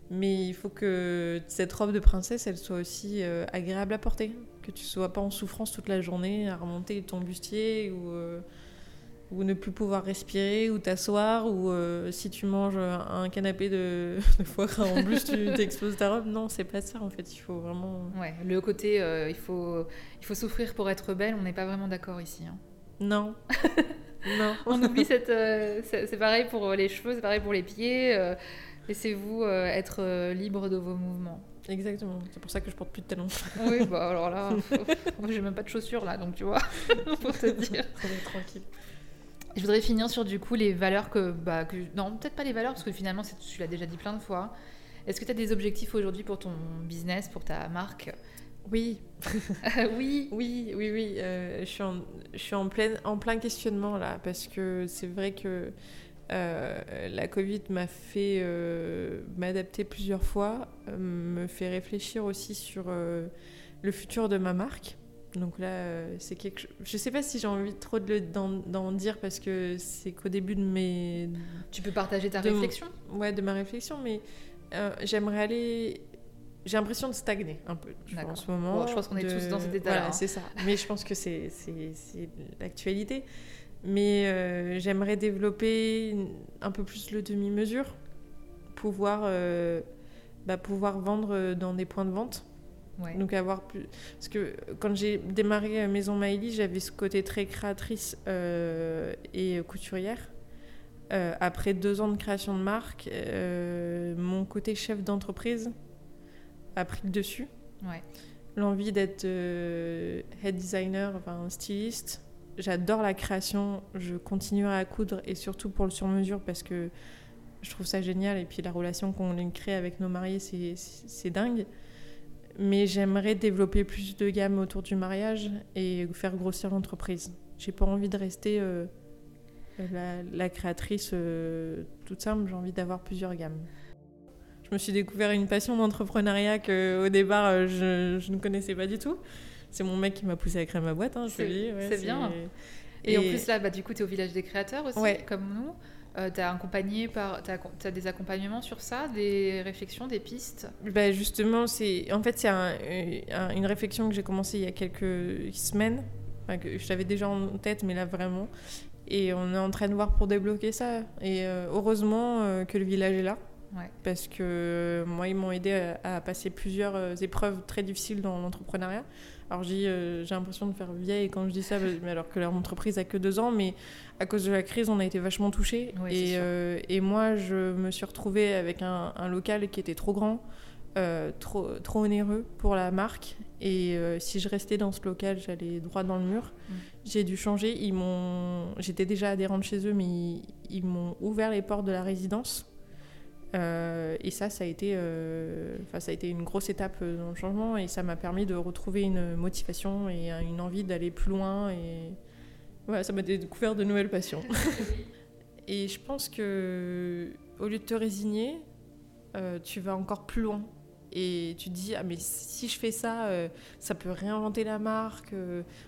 Mais il faut que cette robe de princesse, elle soit aussi euh, agréable à porter. Que tu sois pas en souffrance toute la journée à remonter ton bustier ou. euh, ou ne plus pouvoir respirer, ou t'asseoir, ou euh, si tu manges un canapé de, de foie gras en plus, tu t'exploses ta robe. Non, c'est pas ça en fait. Il faut vraiment. Ouais, le côté il, faut, il faut souffrir pour être belle, on n'est pas vraiment d'accord ici. hein. Non. non. On oublie cette. c'est pareil pour les cheveux, c'est pareil pour les pieds. Laissez-vous euh, être euh, libre de vos mouvements. Exactement. C'est pour ça que je porte plus de talons. Oui, bah alors là, moi j'ai même pas de chaussures là, donc tu vois, pour te dire. Tranquille. Je voudrais finir sur du coup les valeurs que. Bah, que non, peut-être pas les valeurs, parce que finalement c'est- tu l'as déjà dit plein de fois. Est-ce que tu as des objectifs aujourd'hui pour ton business, pour ta marque? Oui, Oui. oui, oui, oui. euh, je suis, en, je suis en, plein, en plein questionnement là, parce que c'est vrai que euh, la Covid m'a fait euh, m'adapter plusieurs fois, euh, me fait réfléchir aussi sur le futur de ma marque. Donc là, c'est quelque chose. Je sais pas si j'ai envie trop de le- d'en dire parce que c'est qu'au début de mes Tu peux partager ta De réflexion? ouais, de ma réflexion, mais j'aimerais aller. J'ai l'impression de stagner un peu vois, en ce moment. Bon, je pense qu'on est tous dans cet état-là, Voilà, hein. c'est ça. Mais je pense que c'est l'actualité. Mais euh, j'aimerais développer un peu plus le demi-mesure, pouvoir, euh, bah, pouvoir vendre dans des points de vente. Ouais. Donc avoir plus... Parce que quand j'ai démarré euh, Maison Maïli, j'avais ce côté très créatrice euh, et couturière. Euh, après deux ans de création de marque, euh, mon côté chef d'entreprise a pris le dessus. Ouais. L'envie d'être euh, head designer, enfin styliste. J'adore la création, je continuerai à coudre et surtout pour le sur-mesure parce que je trouve ça génial et puis la relation qu'on crée avec nos mariés, c'est- dingue. Mais j'aimerais développer plus de gamme autour du mariage et faire grossir l'entreprise. J'ai pas envie de rester euh, la, créatrice euh, toute simple, j'ai envie d'avoir plusieurs gammes. Je me suis découvert une passion d'entrepreneuriat qu'au départ euh, je ne connaissais pas du tout. C'est mon mec qui m'a poussé à créer ma boîte, hein, C'est- ouais, bien. Et, Et- en plus, là, bah, du coup, tu es au village des créateurs aussi, Ouais. comme nous. tu as accompagné par. As, des accompagnements sur ça, des réflexions, des pistes? Bah, justement, c'est en fait c'est un- un- une réflexion que j'ai commencée il y a quelques semaines. Enfin, que je l'avais déjà en tête, mais là vraiment. Et on est en train de voir pour débloquer ça. Et euh, heureusement euh, que le village est là. Ouais. Parce que euh, moi, ils m'ont aidé à, à passer plusieurs euh, épreuves très difficiles dans l'entrepreneuriat. Alors, euh, j'ai l'impression de faire vieille quand je dis ça, mais alors que leur entreprise a que deux ans, mais à cause de la crise, on a été vachement touchés. Oui, et, euh, et moi, je me suis retrouvée avec un, un local qui était trop grand, euh, trop, trop onéreux pour la marque. Et euh, si je restais dans ce local, j'allais droit dans le mur. Mm. J'ai dû changer. Ils m'ont, j'étais déjà adhérente chez eux, mais ils, ils m'ont ouvert les portes de la résidence. Euh, et ça, ça a été, euh, ça a été une grosse étape euh, dans le changement et ça m'a permis de retrouver une motivation et une envie d'aller plus loin et voilà, ça m'a découvert de nouvelles passions. et je pense que au lieu de te résigner, euh, tu vas encore plus loin et tu te dis ah mais si je fais ça, ça peut réinventer la marque,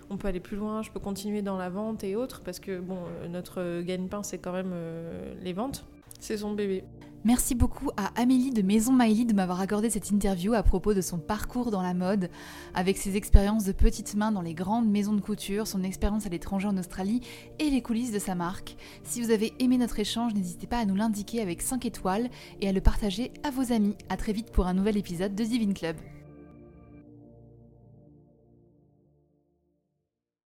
on peut aller plus loin, je peux continuer dans la vente et autres parce que bon notre gagne-pain c'est quand même les ventes, c'est son bébé. Merci beaucoup à Amélie de Maison Miley de m'avoir accordé cette interview à propos de son parcours dans la mode, avec ses expériences de petites mains dans les grandes maisons de couture, son expérience à l'étranger en Australie et les coulisses de sa marque. Si vous avez aimé notre échange, n'hésitez pas à nous l'indiquer avec 5 étoiles et à le partager à vos amis. A très vite pour un nouvel épisode de Divine Club.